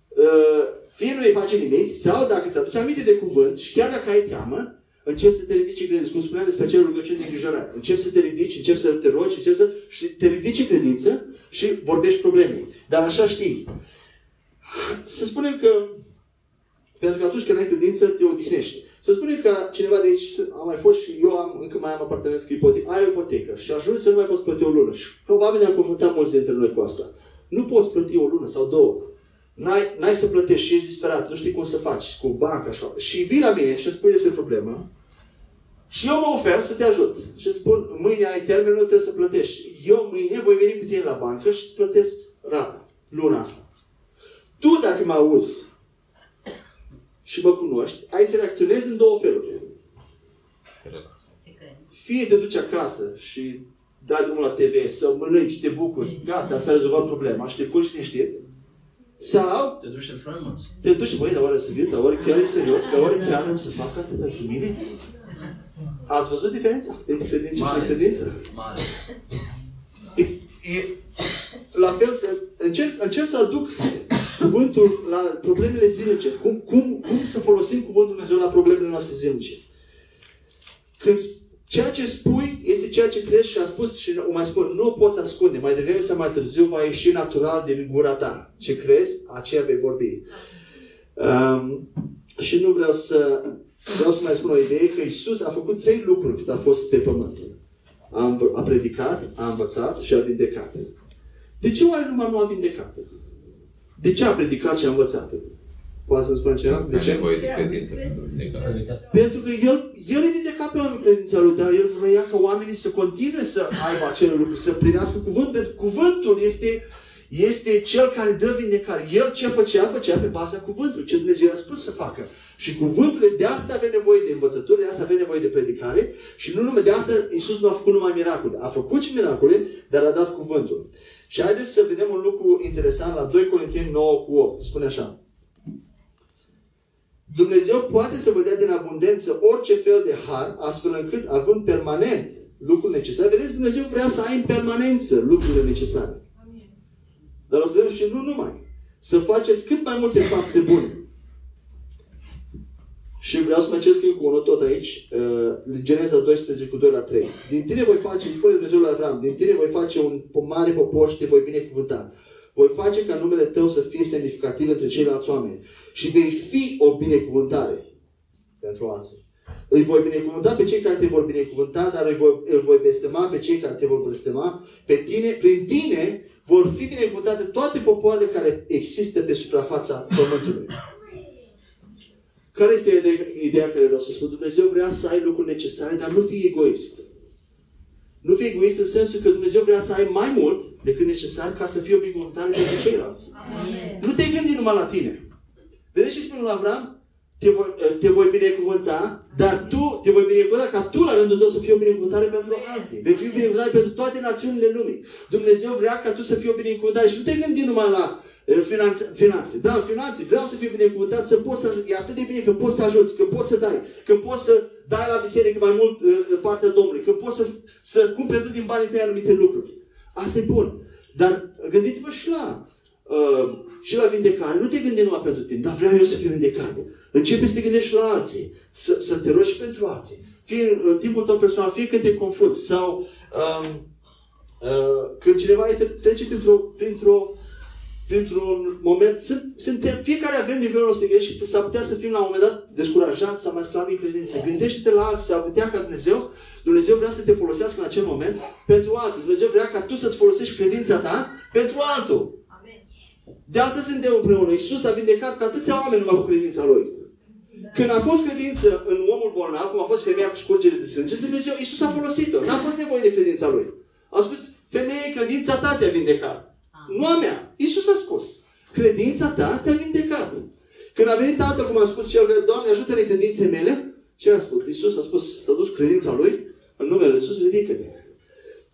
uh, fie nu vei face nimic, sau dacă ți aduci aminte de cuvânt și chiar dacă ai teamă, încep să te ridici credință. Cum spuneam despre acele rugăciuni de îngrijorare. Încep să te ridici, încep să te rogi, încep să și te ridici credință și vorbești probleme. Dar așa știi. Să spunem că pentru că atunci când ai credință, te odihnești. Să spunem că cineva de aici a mai fost și eu am, încă mai am apartament cu ipotecă. Ai o ipotecă și ajungi să nu mai poți plăti o lună. Și probabil ne-am confruntat mulți dintre noi cu asta. Nu poți plăti o lună sau două. N-ai, n-ai să plătești și ești disperat, nu știi cum să faci, cu banca așa. Și vii la mine și îmi spui despre problemă și eu mă ofer să te ajut. Și îți spun, mâine ai termen, nu trebuie să plătești. Eu mâine voi veni cu tine la bancă și îți plătesc rata, luna asta. Tu, dacă mă auzi și mă cunoști, ai să reacționezi în două feluri. Fie te duci acasă și dai drumul la TV, să mănânci, te bucuri, gata, s-a rezolvat problema și te culci liniștit. Sau Te duci în frământ. te duci, băi, dar oare să vin, dar oare chiar e serios, dar oare chiar o să fac asta pentru mine? Ați văzut diferența între credință și Mare. necredință? Mare. E, e, la fel, să, încerc, încerc să aduc cuvântul la problemele zilnice. Cum, cum, cum să folosim cuvântul Dumnezeu la problemele noastre zilnice. Când ceea ce spui este ceea ce crezi și a spus și o mai spun, nu o poți ascunde. Mai devreme sau mai târziu va ieși natural din gura ta. Ce crezi, aceea vei vorbi. Um, și nu vreau să vreau să mai spun o idee că Isus a făcut trei lucruri cât a fost pe pământ. A, înv- a predicat, a învățat și a vindecat. De ce oare numai nu a vindecat? De ce a predicat și a învățat? Poate să-mi spune ceva? De Ai ce? nevoie de credință pentru vindecare. Pentru că el, el îi vindeca pe oameni credința lui, dar el vrea ca oamenii să continue să aibă acele lucruri, să primească cuvânt, pentru că cuvântul este, este cel care dă vindecare. El ce făcea, făcea pe baza cuvântului, ce Dumnezeu i-a spus să facă. Și cuvântul, este- de asta avem nevoie de învățături, de asta avem nevoie de predicare și nu numai de asta Iisus nu a făcut numai miracole. A făcut și miracole, dar a dat cuvântul. Și haideți să vedem un lucru interesant la 2 Corinteni 9 cu 8. Spune așa. Dumnezeu poate să vă dea din abundență orice fel de har, astfel încât, având permanent lucruri necesare, vedeți, Dumnezeu vrea să ai în permanență lucrurile necesare. Amin. Dar o să vedem și nu numai. Să faceți cât mai multe fapte bune. Și vreau să mă cesc cu unul tot aici, uh, Geneza 12 cu 2 la 3. Din tine voi face, îți spune Dumnezeu la Avram, din tine voi face un mare popor și te voi binecuvânta. Voi face ca numele tău să fie semnificativ între ceilalți oameni. Și vei fi o binecuvântare pentru alții. Îi voi binecuvânta pe cei care te vor binecuvânta, dar îi voi, îl voi blestema pe cei care te vor blestema. Pe tine, prin tine vor fi binecuvântate toate popoarele care există pe suprafața pământului. Care este ideea, ideea care vreau să spun? Dumnezeu vrea să ai lucruri necesare, dar nu fii egoist. Nu fii egoist în sensul că Dumnezeu vrea să ai mai mult decât necesar ca să fie o binecuvântare pentru ceilalți. Amin. Nu te gândi numai la tine. Vedeți ce spune la Avram? Te voi, te voi binecuvânta, dar tu te voi binecuvânta ca tu la rândul tău să fii o binecuvântare pentru alții. Vei fi o binecuvântare pentru toate națiunile lumii. Dumnezeu vrea ca tu să fii o binecuvântare și nu te gândi numai la eh, finanțe. finanțe. Da, finanțe. Vreau să fiu binecuvântat, să poți să ajut. E atât de bine că poți să ajuți, că poți să dai, că poți să dai la biserică mai mult uh, partea Domnului, că poți să, să cumperi tu din banii tăi anumite lucruri. Asta e bun. Dar gândiți-vă și la uh, și la vindecare, nu te gândi numai pentru tine, dar vreau eu să fiu vindecat. Începe să te gândești la alții, să, să te rogi și pentru alții. Fie în timpul tău personal, fie când te confunzi sau um, uh, când cineva este, trece printr-o, printr-o printr-un moment, sunt, suntem, fiecare avem nivelul ăsta de și s-ar putea să fim la un moment dat descurajați sau mai slabi în credință. Gândește-te la alții, s-ar putea ca Dumnezeu, Dumnezeu vrea să te folosească în acel moment pentru alții. Dumnezeu vrea ca tu să-ți folosești credința ta pentru altul. Amen. De asta suntem împreună. Iisus a vindecat pe atâția oameni numai cu credința Lui. Când a fost credință în omul bolnav, cum a fost femeia cu scurgere de sânge, Dumnezeu, Iisus a folosit-o. N-a fost nevoie de credința Lui. A spus, femeie, credința ta te-a vindecat. Nu a mea. Iisus a spus. Credința ta te-a vindecat. Când a venit tatăl, cum a spus cel, Doamne, ajută-ne credințe mele, ce a spus? Iisus a spus, să duci credința Lui, în numele Lui Iisus, ridică-te.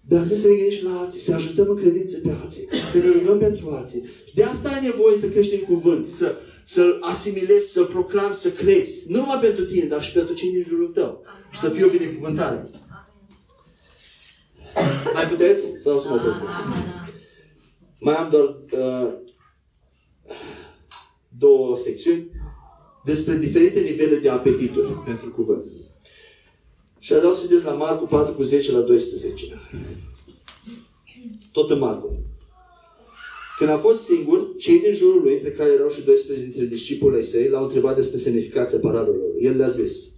Dar trebuie să ne gândim și la alții, să ajutăm în credință pe alții, să ne rugăm pentru alții. Și de asta ai nevoie să crești în cuvânt, să, să-l asimilezi, să-l proclami, să crezi. Nu numai pentru tine, dar și pentru cei din jurul tău. Și să fie o binecuvântare. Mai puteți? Sau să mă opresc? Mai am doar uh, două secțiuni despre diferite nivele de apetituri pentru cuvânt. Și vreau să citesc la Marcu 4 cu 10 la 12. Tot în Marcu. Când a fost singur, cei din jurul lui, între care erau și 12 dintre discipolii săi, l-au întrebat despre semnificația parabelelor. El le-a zis,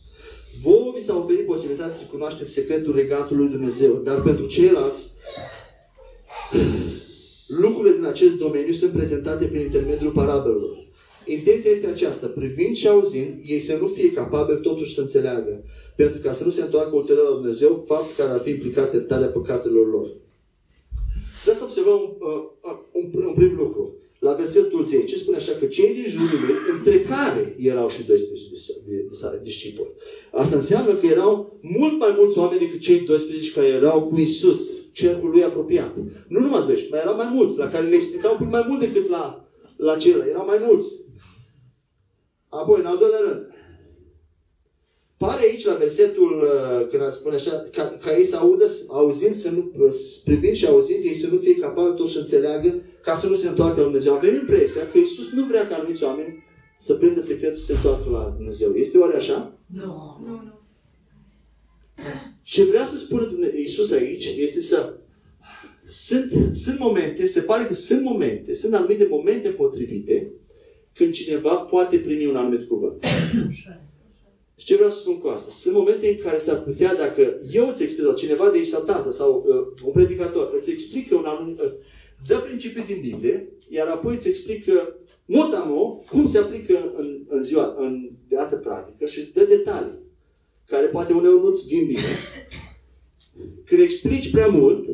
Vouă vi s-a oferit posibilitatea să cunoașteți secretul regatului lui Dumnezeu, dar pentru ceilalți, lucrurile din acest domeniu sunt prezentate prin intermediul parabelelor. Intenția este aceasta, privind și auzind, ei să nu fie capabili totuși să înțeleagă, pentru ca să nu se întoarcă ulterior la Dumnezeu, fapt care ar fi implicat iertarea păcatelor lor. Vreau să observăm un, uh, un, un prim lucru. La versetul 10 spune așa că cei din jurul lui, între care erau și 12 discipoli. Asta înseamnă că erau mult mai mulți oameni decât cei 12 care erau cu Isus, cercul lui apropiat. Nu numai 12, mai erau mai mulți, la care le explicau un mai mult decât la, la ceilalți. Erau mai mulți. Apoi, în al doilea rând, Pare aici la versetul uh, când spune așa, ca, ca ei să audă, auzind, să nu, privind și auzind, ei să nu fie capabili tot să înțeleagă, ca să nu se întoarcă la Dumnezeu. Avem impresia că Isus nu vrea ca anumiți oameni să prindă secretul și să se întoarcă la Dumnezeu. Este oare așa? Nu. Nu, nu. Ce vrea să spună Isus aici este să sunt, sunt momente, se pare că sunt momente, sunt anumite momente potrivite când cineva poate primi un anumit cuvânt. Și ce vreau să spun cu asta? Sunt momente în care s-ar putea, dacă eu îți explic, sau cineva de aici, sau tată, sau uh, un predicator, îți explică un anumit, uh, dă principii din Biblie, iar apoi îți explică mutamo cum se aplică în, în ziua, în viața practică și îți dă detalii, care poate uneori nu-ți vin bine. Când explici prea mult,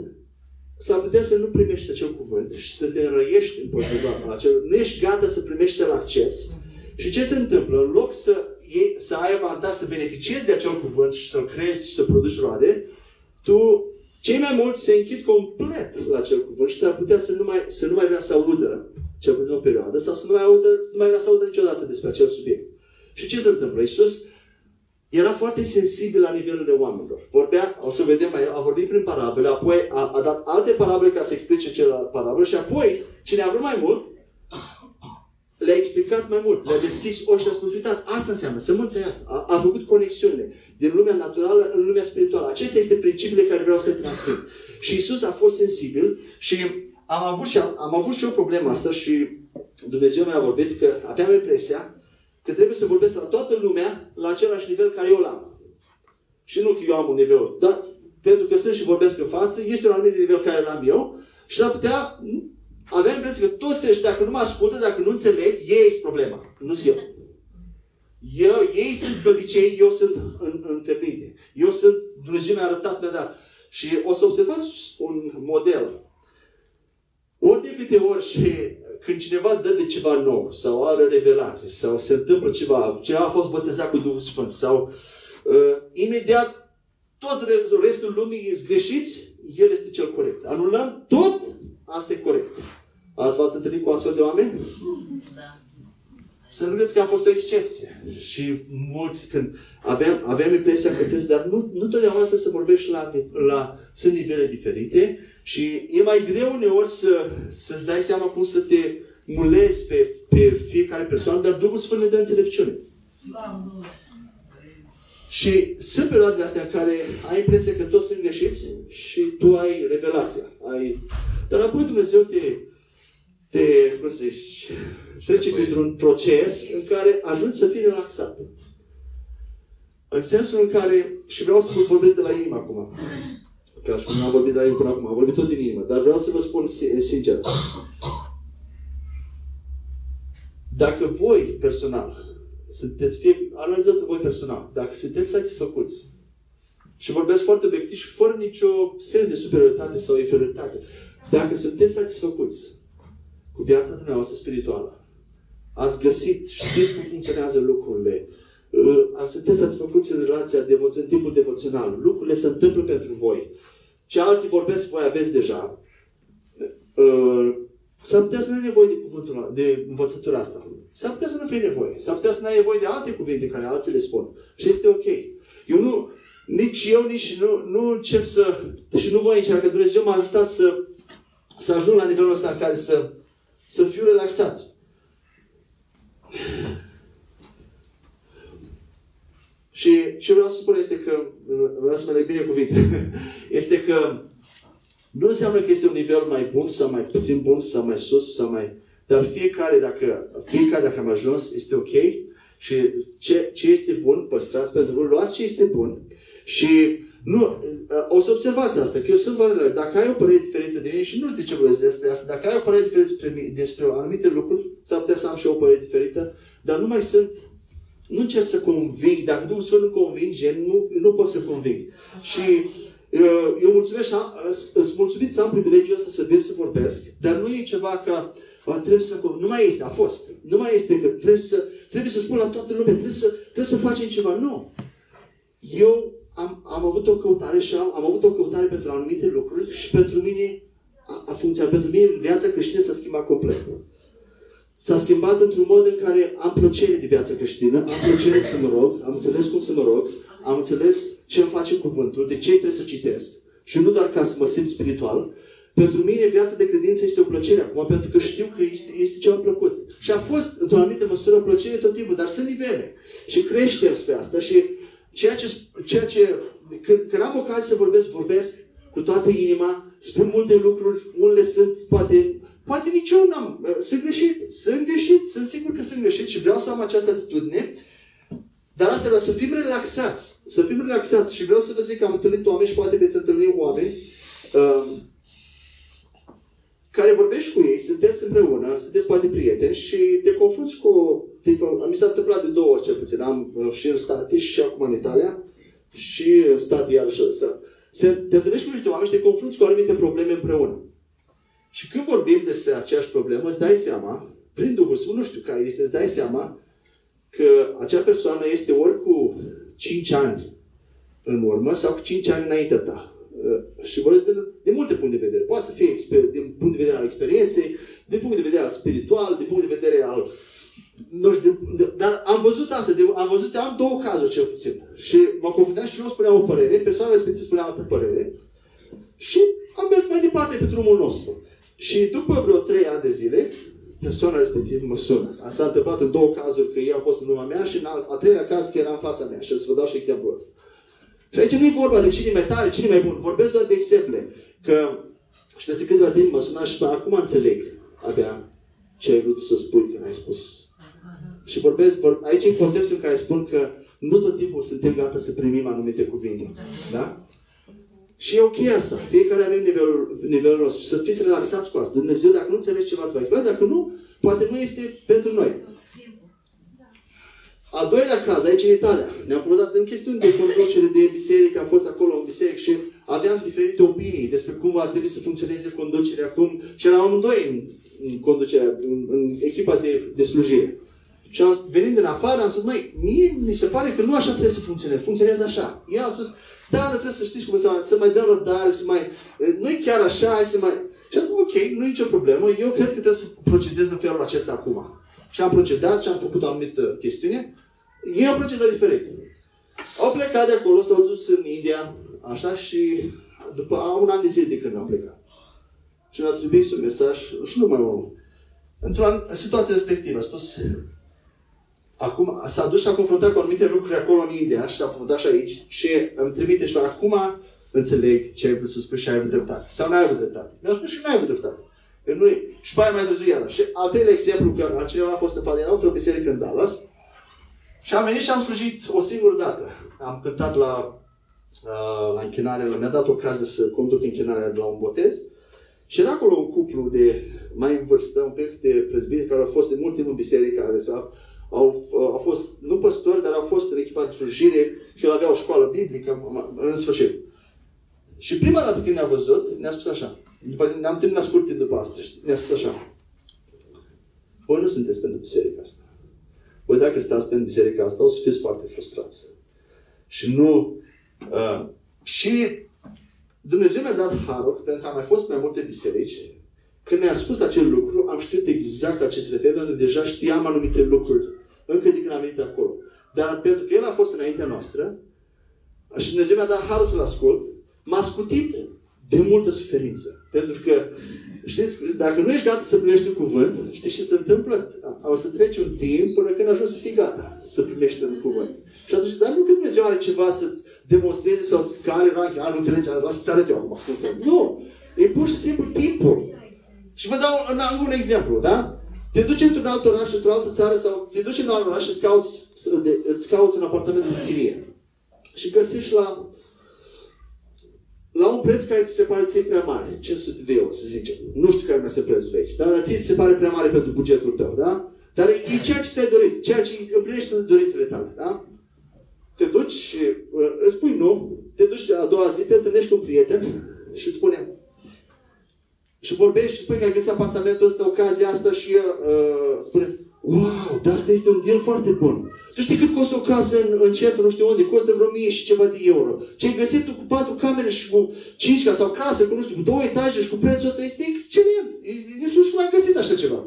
s-ar putea să nu primești acel cuvânt și să te înrăiești împotriva acel. Nu ești gata să primești să-l accepti. Și ce se întâmplă? În loc să ei, să ai avantaj să beneficiezi de acel cuvânt și să-l crezi și să produci roade, tu, cei mai mulți se închid complet la acel cuvânt și s-ar putea să nu mai, să nu mai vrea să audă cel puțin o perioadă sau să nu mai, audă, să nu mai vrea să audă niciodată despre acel subiect. Și ce se întâmplă? Iisus era foarte sensibil la nivelurile oamenilor. Vorbea, o să vedem, a vorbit prin parabole, apoi a, a dat alte parabole ca să explice celălalt parabole și apoi, cine a vrut mai mult, le-a explicat mai mult, le-a deschis ochi și a spus, uitați, asta înseamnă, sămânța asta. A, a făcut conexiunile din lumea naturală în lumea spirituală. Acestea este principiile care vreau să le transmit. Și Isus a fost sensibil și am avut și, am avut și o problemă asta și Dumnezeu mi-a vorbit că aveam impresia că trebuie să vorbesc la toată lumea la același nivel care eu l-am. Și nu că eu am un nivel, dar pentru că sunt și vorbesc în față, este un anumit nivel care l-am eu și s-ar putea avem impresia că toți ăștia, dacă nu mă ascultă, dacă nu înțeleg, ei sunt problema, nu sunt eu. eu. Ei sunt căldicei, eu sunt în, în ferbinte. Eu sunt, Dumnezeu mi-a arătat, mi-a dat. Și o să observați un model. Ori de câte ori și când cineva dă de ceva nou, sau are revelație, sau se întâmplă ceva, cineva a fost botezat cu Duhul Sfânt, sau uh, imediat tot restul lumii sunt greșiți, el este cel corect. Anulăm tot, asta e corect. Ați v-ați întâlnit cu astfel de oameni? Da. Să nu vedeți că a fost o excepție. Și mulți, când avem, avem impresia că trebuie, dar nu, nu totdeauna trebuie să vorbești la, la, sunt nivele diferite și e mai greu uneori să, să-ți dai seama cum să te mulezi pe, pe fiecare persoană, dar Duhul Sfânt ne dă înțelepciune. Slavă Domnului. Și sunt perioadele astea în care ai impresia că toți sunt greșiți și tu ai revelația. Ai... Dar apoi Dumnezeu te, te cum să zici, trece printr-un proces în care ajungi să fii relaxat. În sensul în care, și vreau să vorbesc de la inimă acum, ca și cum nu am vorbit de la inimă până acum, am vorbit tot din inimă, dar vreau să vă spun si- sincer. Dacă voi, personal, sunteți fie, analizați voi personal, dacă sunteți satisfăcuți și vorbesc foarte obiectiv și fără nicio sens de superioritate sau inferioritate, dacă sunteți satisfăcuți cu viața dumneavoastră spirituală, ați găsit, știți cum funcționează lucrurile, uh, sunteți satisfăcuți în relația, devo- în timpul devoțional, lucrurile se întâmplă pentru voi. Ce alții vorbesc, voi aveți deja. Uh, S-ar putea să nu ai nevoie de cuvântul ăla, de învățătura asta. S-ar putea să nu fie nevoie. S-ar putea să nu ai nevoie de alte cuvinte care alții le spun. Și este ok. Eu nu, nici eu, nici nu, nu încerc să, și nu voi încerca, că Dumnezeu m-a ajutat să, să ajung la nivelul ăsta în care să, să fiu relaxat. Și ce vreau să spun este că, vreau să mă leg bine cuvinte, este că nu înseamnă că este un nivel mai bun sau mai puțin bun sau mai sus sau mai... Dar fiecare, dacă, fiecare dacă am ajuns, este ok. Și ce, ce este bun, păstrați pentru voi, luați ce este bun. Și nu, o să observați asta, că eu sunt vărele. Dacă ai o părere diferită de mine și nu știu de ce vorbesc despre asta, dacă ai o părere diferită despre, mine- despre anumite lucruri, s-ar putea să am și eu o părere diferită, dar nu mai sunt nu încerc să conving, dacă Duhul Sfânt nu convinge, nu, nu pot să conving. Și uh, eu mulțumesc, și am- îți mulțumit că am privilegiul ăsta să vin să vorbesc, dar nu e ceva ca "Bă, trebuie să... Nu mai este, a fost. Nu mai este că trebuie să, trebuie să spun la toată lumea, trebuie să, trebuie să facem ceva. Nu. Eu am, am avut o căutare și am, am avut o căutare pentru anumite lucruri și pentru mine a, a funcționat. Pentru mine viața creștină s-a schimbat complet s-a schimbat într-un mod în care am plăcere de viața creștină, am plăcere să mă rog, am înțeles cum să mă rog, am înțeles ce îmi face cuvântul, de ce trebuie să citesc. Și nu doar ca să mă simt spiritual. Pentru mine viața de credință este o plăcere acum, pentru că știu că este, este ceva plăcut. Și a fost, într-o anumită măsură, o plăcere tot timpul, dar sunt nivele. Și creștem spre asta și ceea ce, ceea ce când, când am ocazia să vorbesc, vorbesc cu toată inima, spun multe lucruri, unele sunt poate Poate nici eu n-am. Sunt greșit. Sunt greșit. Sunt sigur că sunt greșit și vreau să am această atitudine. Dar asta vreau să fim relaxați. Să fim relaxați. Și vreau să vă zic că am întâlnit oameni și poate veți întâlni oameni uh, care vorbești cu ei, sunteți împreună, sunteți poate prieteni și te confrunți cu... Te, mi s-a întâmplat de două ori cel puțin. Am uh, și în state și acum în Italia și în state iarăși. Să, se, te întâlnești cu niște oameni și te confrunți cu anumite probleme împreună. Și când vorbim despre aceeași problemă, îți dai seama, prin Duhul Sfânt, nu știu care este, îți dai seama că acea persoană este ori cu 5 ani în urmă sau cu 5 ani înaintea ta. Uh, Și vorbesc de, de multe puncte de vedere. Poate să fie exper- din punct de vedere al experienței, din punct de vedere al spiritual, din punct de vedere al... Nu știu, de, de, dar am văzut asta, de, am văzut, am două cazuri cel puțin. Și m-am confruntat și eu spuneam o părere, persoana respectivă spunea altă părere și am mers mai departe pe drumul nostru. Și după vreo trei ani de zile, persoana respectivă mă sună. S-a întâmplat în două cazuri că ea a fost în urma mea și în a, a treilea caz că era în fața mea. Și o să vă dau și exemplul ăsta. Și aici nu e vorba de cine e mai tare, cine e mai bun. Vorbesc doar de exemple. Că și peste câteva timp mă suna și spune, acum înțeleg abia ce ai vrut să spui când ai spus. Și vorbesc, vor, aici în contextul în care spun că nu tot timpul suntem gata să primim anumite cuvinte. Da? Și e ok asta. Fiecare avem nivelul, nivelul nostru. Să fiți relaxați cu asta. Dumnezeu, dacă nu înțelegi ceva, îți va explica. Dacă nu, poate nu este pentru noi. Al doilea caz, aici în Italia, ne-am confruntat în chestiuni de conducere de biserică, am fost acolo în biserică și aveam diferite opinii despre cum ar trebui să funcționeze conducerea, cum... și eram amândoi în, în conducerea, în, în echipa de, de slujire. Și am, venind din afară, am spus, mai mie mi se pare că nu așa trebuie să funcționeze, funcționează așa. El a spus, da, dar trebuie să știți cum să, să mai dăm răbdare, să mai... Nu e chiar așa, hai să mai... Și am spus, ok, nu e nicio problemă, eu cred că trebuie să procedez în felul acesta acum. Și am procedat și am făcut o anumită chestiune. Ei au procedat diferit. Au plecat de acolo, s-au dus în India, așa, și după a, un an de zile de când am plecat. Și mi-a trimis un mesaj, și nu mai om. într-o an- situație respectivă, a spus, acum, s-a dus și a confruntat cu anumite lucruri acolo în India și s-a confruntat și aici și îmi trimite și acum înțeleg ce ai vrut să spui și ai avut dreptate. Sau n-ai avut dreptate. Mi-a spus și n-ai avut dreptate. Că nu și pe aia mai târziu iară. Și al treilea exemplu, că cineva a fost în față, era într-o biserică în Dallas și am venit și am slujit o singură dată. Am cântat la, uh, la închinare, mi-a dat ocazia să conduc închinarea de la un botez și era acolo un cuplu de mai în vârstă, un pic de prezbiteri, care au fost de mult timp în biserică, respectiv, au, au fost, nu păstori, dar au fost în echipa de slujire și el avea o școală biblică, în sfârșit. Și prima dată când ne-a văzut, ne-a spus așa, după, ne-am terminat scurt timp după asta, și ne-a spus așa, voi nu sunteți pentru biserica asta. Voi dacă stați pentru biserica asta, o să fiți foarte frustrați. Și nu... Uh, și Dumnezeu mi-a dat harul, pentru că am mai fost mai multe biserici, când ne-a spus acel lucru, am știut exact la ce se referă, pentru că deja știam anumite lucruri, încă de când am venit acolo. Dar pentru că El a fost înaintea noastră, și Dumnezeu mi-a dat harul să-L ascult, m-a scutit de multă suferință. Pentru că, știți, dacă nu ești gata să primești un cuvânt, știți ce se întâmplă? O să treci un timp până când ajungi să fii gata să primești un cuvânt. Și atunci, dar nu că Dumnezeu are ceva să-ți demonstreze sau să care ranchi, a, nu înțelegi, lasă să arăt eu acum. Cum să... Nu! E pur și simplu timpul. Și vă dau un, un exemplu, da? Te duci într-un alt oraș, într-o altă țară sau te duci în alt oraș și îți cauți, îți cauți un apartament de chirie. Și găsești la la un preț care ți se pare ție prea mare, 500 de euro, să zicem. Nu știu care mai este prețul aici, dar ți se pare prea mare pentru bugetul tău, da? Dar e ceea ce ți-ai dorit, ceea ce împlinește dorințele tale, da? Te duci și uh, îți spui nu, te duci a doua zi, te întâlnești cu un prieten și îți spune și vorbești și spui că ai găsit apartamentul ăsta, ocazia asta și uh, spune Wow, dar asta este un deal foarte bun. Tu știi cât costă o casă în, în centru, nu știu unde? Costă vreo mie și ceva de euro. Ce ai găsit tu cu patru camere și cu cinci ca sau casă, cu nu știu, cu două etaje și cu prețul ăsta este excelent. Nu știu cum ai găsit așa ceva.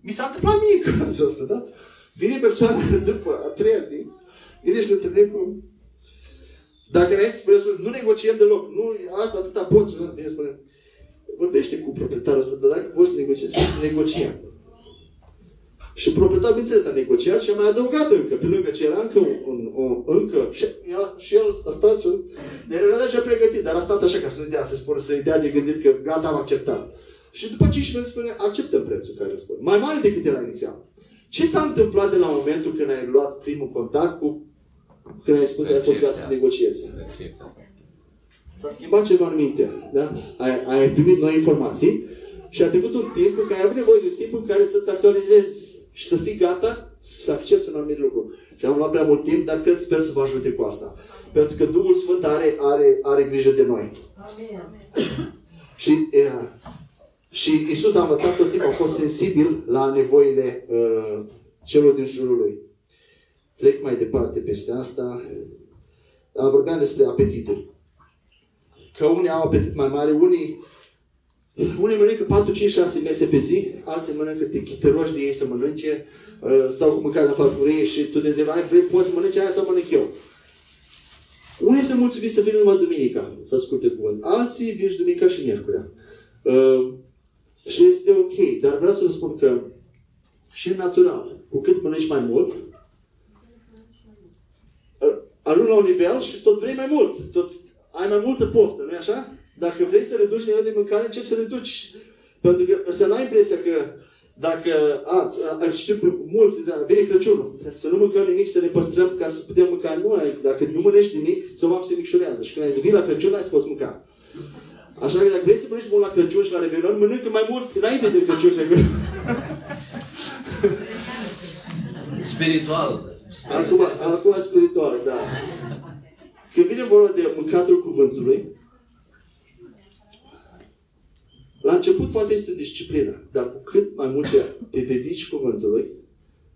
Mi s-a întâmplat mie cazul ăsta, da? Vine persoana după a treia zi, vine și ne întâlnim cu... Dacă înainte spune, nu negociem deloc, nu, asta atâta pot, vine spune, vorbește cu proprietarul ăsta, dar dacă poți să negociezi, să negociem. Și proprietarul, bineînțeles, a negociat și a mai adăugat încă, pe lângă ce era încă un, un, încă, și, era, și el a stat și dar era deja pregătit, dar a stat așa ca să nu dea, să spună, să-i dea de gândit că gata, am acceptat. Și după 5 minute spune, acceptăm prețul care îl spune. Mai mare decât era inițial. Ce s-a întâmplat de la momentul când ai luat primul contact cu când ai spus că ai fost gata să negociezi? S-a schimbat ceva în minte. Da? Ai, ai primit noi informații și a trecut un timp în care ai avut nevoie de un timp în care să-ți actualizezi și să fii gata să accepti un anumit lucru. Și am luat prea mult timp, dar cred, sper să vă ajute cu asta. Pentru că Duhul Sfânt are, are, are grijă de noi. Amin. și, e, și Isus a învățat tot timpul, a fost sensibil la nevoile uh, celor din jurul lui. Trec mai departe peste asta. Dar vorbeam despre apetituri. Că unii au apetit mai mare, unii unii mănâncă 4, 5, 6 mese pe zi, alții mănâncă, te, te rogi de ei să mănânce, uh, stau cu mâncare în farfurie și tu te întrebai, vrei, poți să mănânci aia sau mănânc eu? Unii sunt mulțumiți să vină numai duminica, să asculte cuvânt. Alții vin și duminica și miercurea. Uh, și este ok, dar vreau să vă spun că și în natural, cu cât mănânci mai mult, uh, ajungi la un nivel și tot vrei mai mult. Tot ai mai multă poftă, nu-i așa? Dacă vrei să reduci nivelul de mâncare, începi să reduci. Pentru că să n-ai impresia că dacă, a, a, știu mulți, da, vine Crăciunul, să nu mâncăm nimic, să ne păstrăm ca să putem mânca. Nu, ai, dacă nu mănânci nimic, stomacul se micșorează. Și când ai zis, vii la Crăciun, ai să poți mânca. Așa că dacă vrei să mănânci mult la Crăciun și la Revelion, mănâncă mai mult înainte de Crăciun și Revelion. Spiritual. Acum, acum spiritual, da. Când vine vorba de mâncatul cuvântului, la început poate este o disciplină, dar cu cât mai mult te, te dedici cuvântului,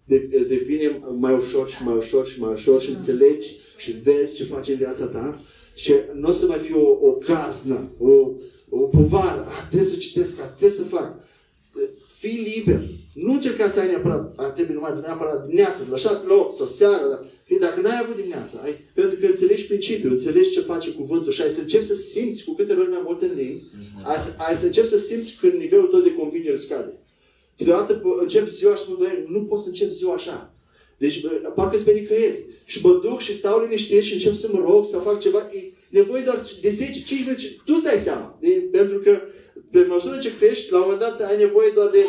de, devine mai ușor și mai ușor și mai ușor și înțelegi și vezi ce face în viața ta și nu o să mai fie o, o caznă, o, o povară. Ah, trebuie să citesc asta, trebuie să fac. Fii liber. Nu încerca să ai neapărat, a, trebuie numai neapărat dimineața, de la 7 la 8 sau seara. Că dacă n-ai avut dimineața, ai, pentru că înțelegi principiul, înțelegi ce face cuvântul și ai să începi să simți cu câte ori mai multe în limbi, ai, ai să începi să simți când nivelul tău de convingere scade. Câteodată bă, încep ziua și spun, "Băi, nu pot să încep ziua așa. Deci, bă, parcă sunt pe nicăieri. Și mă duc și stau liniștit și încep să mă rog, să fac ceva. E nevoie doar de 10, 15, tu îți dai seama. De, pentru că pe măsură ce crești, la un moment dat ai nevoie doar de...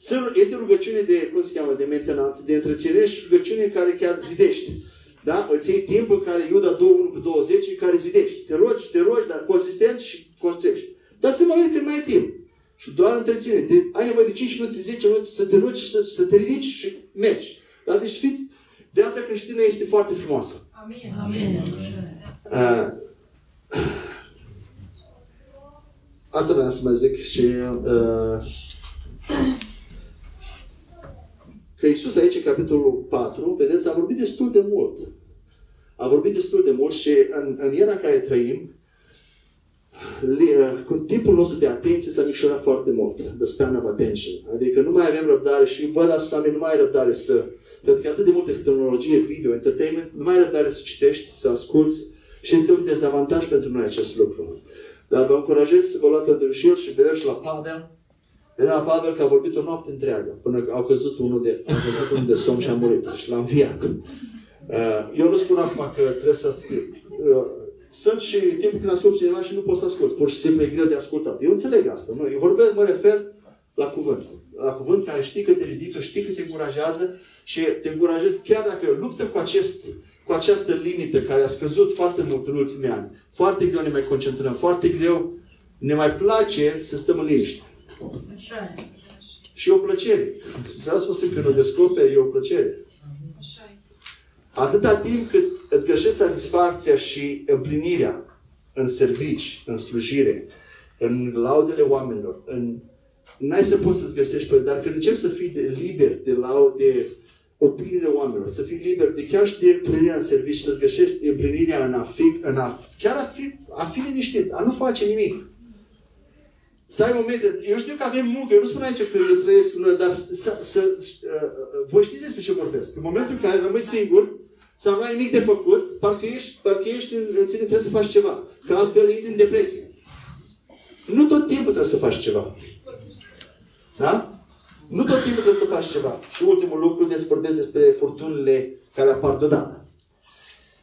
sunt- Este rugăciune de, cum se cheamă, de mentenanță, de întreținere și rugăciune care chiar zidești. Da? Îți iei timp în care Iuda 2, 1 cu 20, care zidești. Te rogi, te rogi, dar consistent și construiești. Dar se mai vede când mai ai timp. Și doar întreține. Te, ai nevoie de 5 minute, 10 minute să te rogi, să, să te ridici și mergi. Da? Deci fiți, viața creștină este foarte frumoasă. Amin. Amin. Uh, asta vreau să mai zic și uh, că Iisus aici, în capitolul 4, vedeți, a vorbit destul de mult. A vorbit destul de mult și în, în era în care trăim, li- uh, cu timpul nostru de atenție s-a micșorat foarte mult. The span of attention. Adică nu mai avem răbdare și văd asta la mine, nu mai ai răbdare să... Pentru că e atât de multă tehnologie, video, entertainment, nu mai ai răbdare să citești, să asculți și este un dezavantaj pentru noi acest lucru. Dar vă încurajez să vă luați pentru și el și vedem și la Pavel. Vedem la Pavel că a vorbit o noapte întreagă, până că au căzut unul de, au căzut unul de somn și a murit și l-a înviat. Uh, Eu nu spun acum că trebuie să scriu. Uh, Sunt și timpul când ascult cineva și nu poți să asculti. Pur și simplu e greu de ascultat. Eu înțeleg asta. Nu? Eu vorbesc, mă refer la cuvânt. La cuvânt care știi că te ridică, știi că te încurajează și te încurajezi chiar dacă luptă cu, acest, cu această limită care a scăzut foarte mult în ultimii ani. Foarte greu ne mai concentrăm, foarte greu ne mai place să stăm în liniște. Așa e. Și e o plăcere. Vreau să vă spun că nu descoperi, e o plăcere. Așa e. Atâta timp cât îți găsești satisfacția și împlinirea în servici, în slujire, în laudele oamenilor, în... n-ai să poți să-ți găsești pe dar când începi să fii de liber de laude, de opiniile oamenilor, să fii liber de chiar și de împlinirea în servici, să-ți găsești împlinirea în a fi, în a, chiar a fi, a fi liniștit, a nu face nimic. Să ai momente, eu știu că avem muncă, eu nu spun aici că eu trăiesc noi, dar să, să, uh, voi știți despre ce vorbesc. În momentul în care rămâi singur, sau nu ai nimic de făcut, parcă ești, parcă ești în, în tine trebuie să faci ceva. Că altfel intri în depresie. Nu tot timpul trebuie să faci ceva. Da? Nu tot timpul trebuie să faci ceva. Și ultimul lucru, des vorbesc despre furtunile care apar deodată.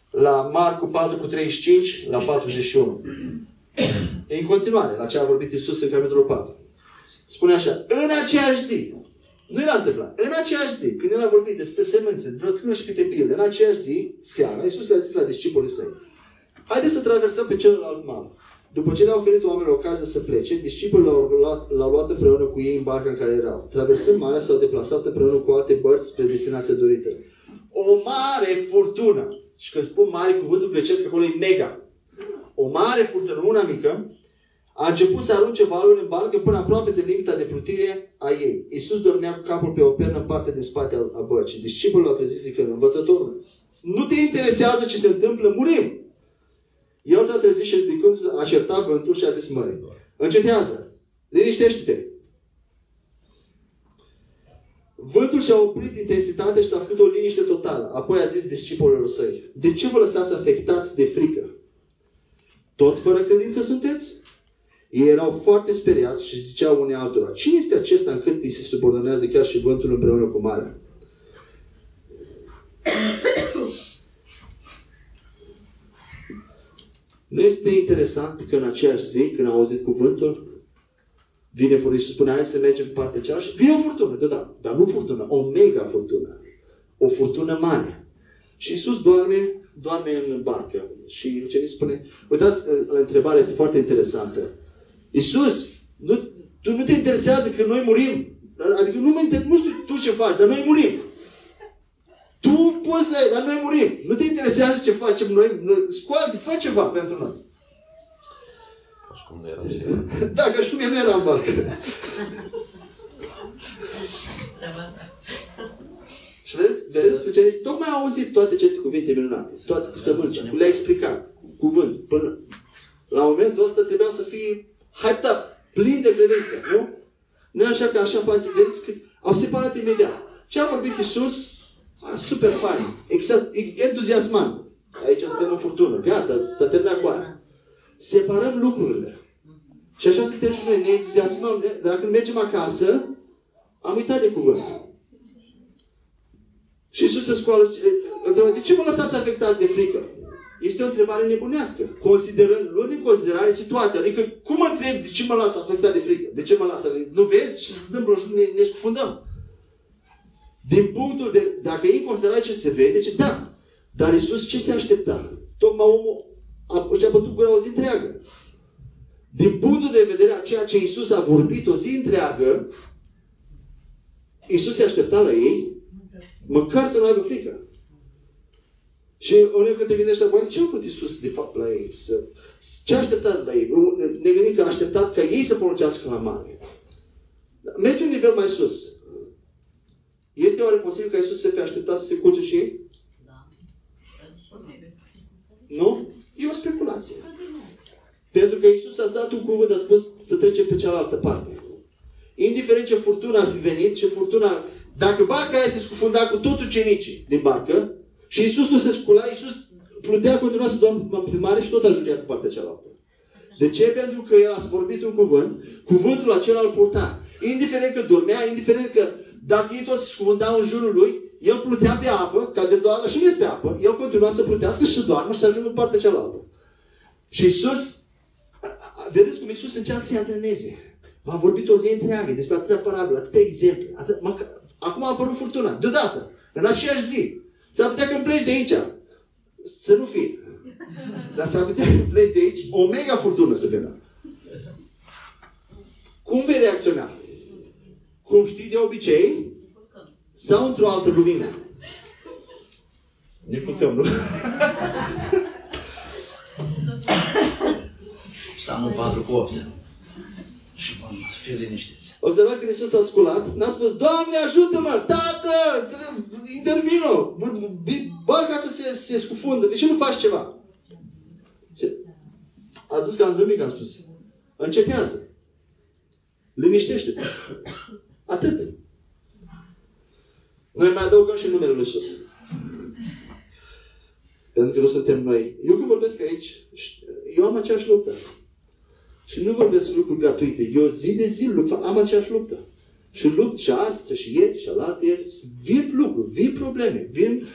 La Marcu 4 cu 35, la 41. În continuare, la ce a vorbit Isus în capitolul 4. Spune așa, în aceeași zi, nu era întâmplat, în aceeași zi, când el a vorbit despre semințe, vreo tână și câte pilde, în aceeași zi, seara, Isus le-a zis la discipolii săi, haideți să traversăm pe celălalt mal. După ce le-au oferit oamenilor ocazia să plece, discipolii l-au luat, l-au luat împreună cu ei în barca în care erau. Traversând marea, s-au deplasat împreună cu alte bărți spre destinația dorită. O mare furtună. Și când spun mare, cuvântul grecesc acolo e mega. O mare furtună, una mică, a început să arunce valuri în barcă până aproape de limita de plutire a ei. Iisus dormea cu capul pe o pernă în partea de spate a a bărcii. Discipoliul l-a trezit zicând, învățătorul, nu te interesează ce se întâmplă, murim. El s-a trezit și ridicând a certat vântul și a zis mării, încetează, liniștește-te. Vântul și-a oprit intensitatea și s-a făcut o liniște totală. Apoi a zis discipolilor săi, de ce vă lăsați afectați de frică? Tot fără credință sunteți? Ei erau foarte speriați și ziceau unii altora, cine este acesta încât îi se subordonează chiar și vântul împreună cu marea? Nu este interesant că în aceeași zi, când au auzit cuvântul, vine furtună și spune, hai să mergem pe partea cealaltă. Vine o furtună, deodată. Dar nu furtună, o mega furtună. O furtună mare. Și Iisus doarme, doarme în barcă. Și ucenicii spune, uitați, la întrebare este foarte interesantă. Iisus, nu, tu nu te interesează că noi murim? Adică nu, mă inter- nu știu tu ce faci, dar noi murim. Tu poți să ai, dar noi murim. Nu te interesează ce facem noi? noi scoate, fă ceva pentru noi. Ca și cum nu era și el. Da, că și cum el nu era în barcă. Și vedeți, vedeți, ucenicii tocmai au auzit toate aceste cuvinte minunate. Toate cu sămânța, cu le-a explicat, cu cuvânt. Până la momentul ăsta trebuiau să fie hyped up, plin de credință, nu? Nu e așa că așa face, vedeți că au separat imediat. Ce a vorbit Iisus? A, super fain, exact, entuziasmant. Aici suntem în furtună, gata, s-a terminat cu aia. Separăm lucrurile. Și așa suntem și noi, ne entuziasmăm. de- Dacă când mergem acasă, Am uitat de cuvânt. Și Iisus se scoală și întreabă, de ce vă lăsați afectați de frică? Este o întrebare nebunească. Considerând, luând în considerare situația. Adică, cum mă întreb de ce mă las afectat de frică? De ce mă las Nu vezi ce se întâmplă și ne, ne scufundăm. Din punctul de, dacă e în considerare ce se vede, ce da. Dar Iisus ce se aștepta? Tocmai omul a, și-a bătut gura o zi întreagă. Din punctul de vedere a ceea ce Iisus a vorbit o zi întreagă, Iisus se aștepta la ei, măcar să nu aibă frică. Și uneori când te gândești, oare ce a făcut Iisus de fapt la ei? Să, ce a așteptat la ei? Ne gândim că a așteptat ca ei să poruncească la mare. Merge un nivel mai sus. Este oare posibil ca Iisus să fie așteptat să se culce și ei? Da. Nu? E o speculație. Pentru că Iisus a dat un cuvânt, a spus să trecem pe cealaltă parte. Indiferent ce furtună ar fi venit, ce furtuna... Dacă barca aia se scufunda cu toți ucenicii din barcă și Iisus nu se scula, Iisus plutea continua să doarmă pe mare și tot ajungea pe partea cealaltă. De ce? Pentru că El a vorbit un cuvânt, cuvântul acela îl purta. Indiferent că dormea, indiferent că dacă ei toți se scufundau în jurul lui, el plutea pe apă, ca de doar și nu este pe apă, el continua să plutească și să doarmă și să ajungă pe partea cealaltă. Și Iisus, vedeți cum Iisus încearcă să-i antreneze. V-am vorbit o zi întreagă despre atâtea parabole, atâtea exemple. Atât, mă, acum a apărut furtuna, deodată, în aceeași zi. S-ar putea când pleci de aici, să nu fie. Dar s-ar putea când pleci de aici, o mega furtună să vină. Cum vei reacționa? Cum știi de obicei? Sau într-o altă lumină? Ne culcăm, nu? Psalmul 4 cu 8. Și vom fi liniștiți. Observați că Iisus a sculat, n-a spus, Doamne ajută-mă, Tată, intervino, barca asta se, se scufundă, de ce nu faci ceva? A zis că am zâmbit, că am spus, încetează. Liniștește-te. Atât. Noi mai adăugăm și numele Lui Iisus. Pentru că nu suntem noi. Eu când vorbesc aici, eu am aceeași luptă. Și nu vorbesc lucruri gratuite. Eu zi de zi am aceeași luptă. Și lupt și astăzi, și ieri, și alaltă ieri, vin lucruri, vin probleme, vin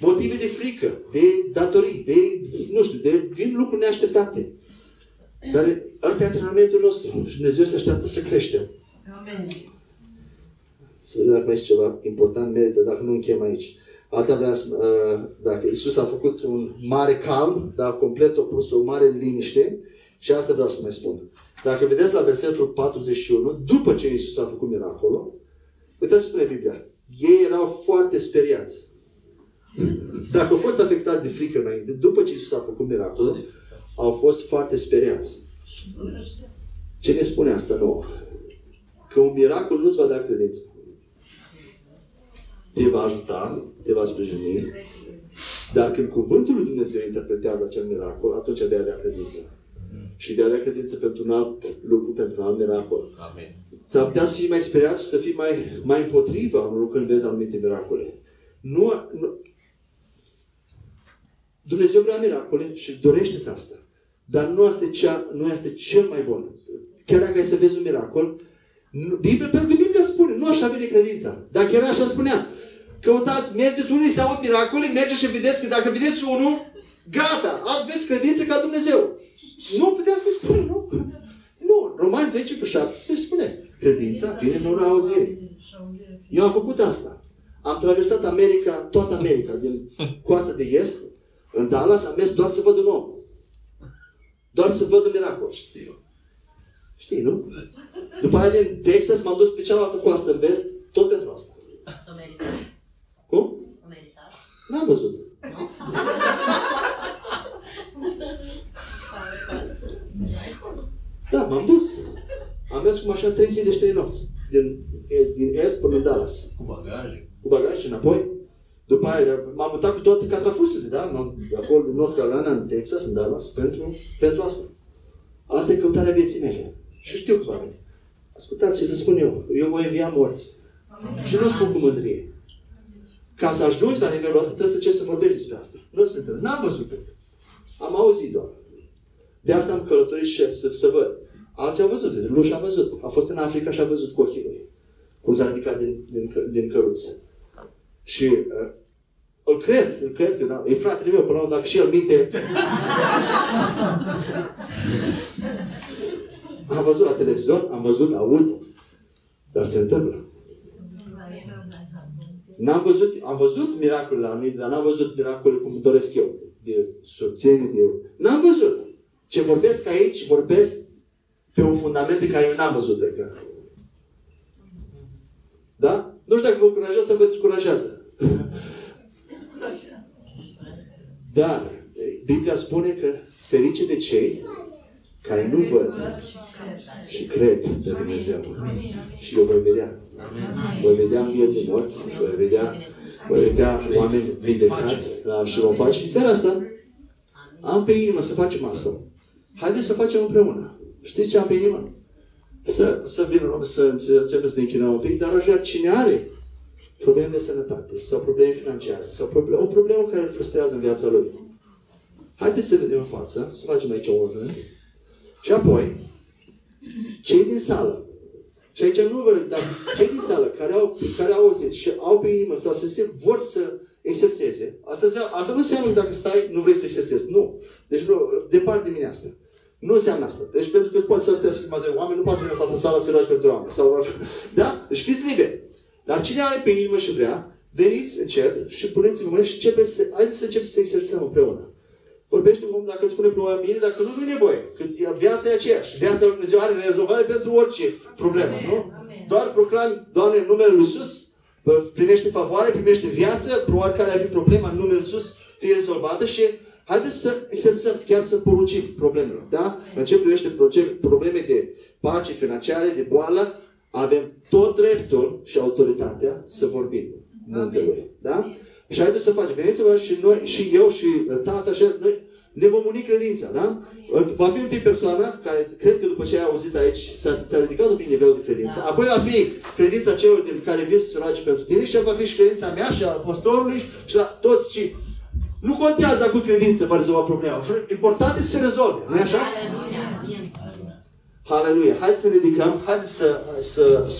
motive de frică, de datorii, de, nu știu, de, vin lucruri neașteptate. Dar asta e antrenamentul nostru și Dumnezeu se așteaptă să creștem. Amen. Să vedem dacă mai este ceva important, merită, dacă nu închem aici. Alta vrea să, uh, dacă Isus a făcut un mare calm, dar complet opus, o mare liniște, și asta vreau să mai spun. Dacă vedeți la versetul 41, după ce Isus a făcut miracolul, uitați ce spune Biblia. Ei erau foarte speriați. Dacă au fost afectați de frică înainte, după ce Isus a făcut miracolul, au fost foarte speriați. Ce ne spune asta nouă? Că un miracol nu-ți va da credință. Te va ajuta, te va sprijini, dar când cuvântul lui Dumnezeu interpretează acel miracol, atunci vei avea credință. Și vei avea credință pentru un alt lucru, pentru un alt miracol. Amin. S-ar putea să fii mai speriat și să fii mai, mai împotriva unui lucru când vezi anumite miracole. Nu, nu, Dumnezeu vrea miracole și dorește asta. Dar nu este, cea, nu este cel mai bun. Chiar dacă ai să vezi un miracol, Biblia, pentru că Biblia spune, nu așa vine credința. Dacă era așa spunea, căutați, mergeți unii să aud miracole, mergeți și vedeți că dacă vedeți unul, gata, aveți credință ca Dumnezeu. Nu putea să spune, nu. Nu, Romani 10 cu 17 spune, credința vine în ura auzirii. Eu am făcut asta. Am traversat America, toată America, din coasta de est, în Dallas, am mers doar să văd un om. Doar să văd un miracol. Știu. Știi, nu? După aia din Texas m-am dus pe cealaltă coastă în vest, tot pentru asta. O meritat. Cum? O meritat. N-am văzut. Da, m-am dus. Am mers cu mașina 3 zile și 3 nopți. Din, din est până în Dallas. Cu bagaje. Cu bagaj și înapoi. După aia m-am mutat cu toate catrafusele, da? M-am de acolo din North Carolina, în Texas, în Dallas, pentru, pentru asta. Asta e căutarea vieții mele. Și știu că va veni. Ascultați ce vă spun eu. Eu voi învia morți. Și nu spun cu mândrie. Ca să ajungi la nivelul ăsta, trebuie să ce să vorbești despre asta. Nu se întâmplă. N-am văzut încă. Am auzit doar. De asta am călătorit și să, să văd. Alții au văzut. Luș a văzut. A fost în Africa și a văzut cu ochii lui. cum s-a ridicat din, din, că- din căruță. Și uh, îl cred, îl cred că da, e fratele meu, până la urmă, dacă și el minte. am văzut la televizor, am văzut, aud, dar se întâmplă. N-am văzut, am văzut miracolele anumite, dar n-am văzut miracolele cum doresc eu. De soțenie, de eu. N-am văzut. Ce vorbesc aici, vorbesc pe un fundament pe care eu n-am văzut încă. Da? Nu știu dacă vă încurajează sau vă descurajează. Dar Biblia spune că ferice de cei care nu văd și cred pe Dumnezeu. Și eu voi vedea. Voi vedea învieri de morți, voi vedea, voi vedea oameni vindecați da, și vom face. Și seara asta am pe inimă să facem asta. Haideți să facem împreună. Știți ce am pe inimă? Să, să vină să, să începem să ne închinăm un pic, dar aș vrea cine are probleme de sănătate sau probleme financiare sau probleme, o problemă care îl frustrează în viața lui. Haideți să vedem în față, să facem aici o rând. Și apoi, cei din sală, și aici nu vă, dar cei din sală care au, care au auzit și au pe inimă sau se simt, vor să exerseze, asta, înseamnă- asta nu înseamnă că dacă stai, nu vrei să exersezi. Nu. Deci nu, departe de mine asta. Nu înseamnă asta. Deci pentru că poți să te schimba de oameni, nu poți să vină toată sala să roagi pentru oameni. Sau, da? Deci fiți liberi. Dar cine are pe inimă și vrea, veniți încet și puneți-vă mâini și începeți să, haideți să începem să exersăm împreună. Vorbește cu omul dacă îți spune problema bine, dacă nu, nu e nevoie. Că viața e aceeași. Viața lui Dumnezeu are rezolvare pentru orice problemă, nu? Doar proclami, Doamne, în numele Lui Iisus, bă, primește favoare, primește viață, probabil care ar fi problema în numele Lui Iisus, fie rezolvată și haideți să exersăm, chiar să poruncim problemele. Da? În ce privește proce- probleme de pace financiare, de boală, avem tot dreptul și autoritatea să vorbim muntelui. Da? Și haideți să facem. Veniți-vă și noi, și eu, și uh, tata, și noi ne vom uni credința, da? Uh, Va fi întâi persoana care, cred că după ce ai auzit aici, s-a, s-a ridicat un pic nivelul de credință. Apoi va fi credința celor de care vin să se roage pentru tine și va fi și credința mea și a pastorului și la toți și nu contează acum credință va rezolva problema. Important este să se rezolve, nu așa? Aleluia. Amin. Haleluia! Haideți să ne ridicăm, haideți să, să, să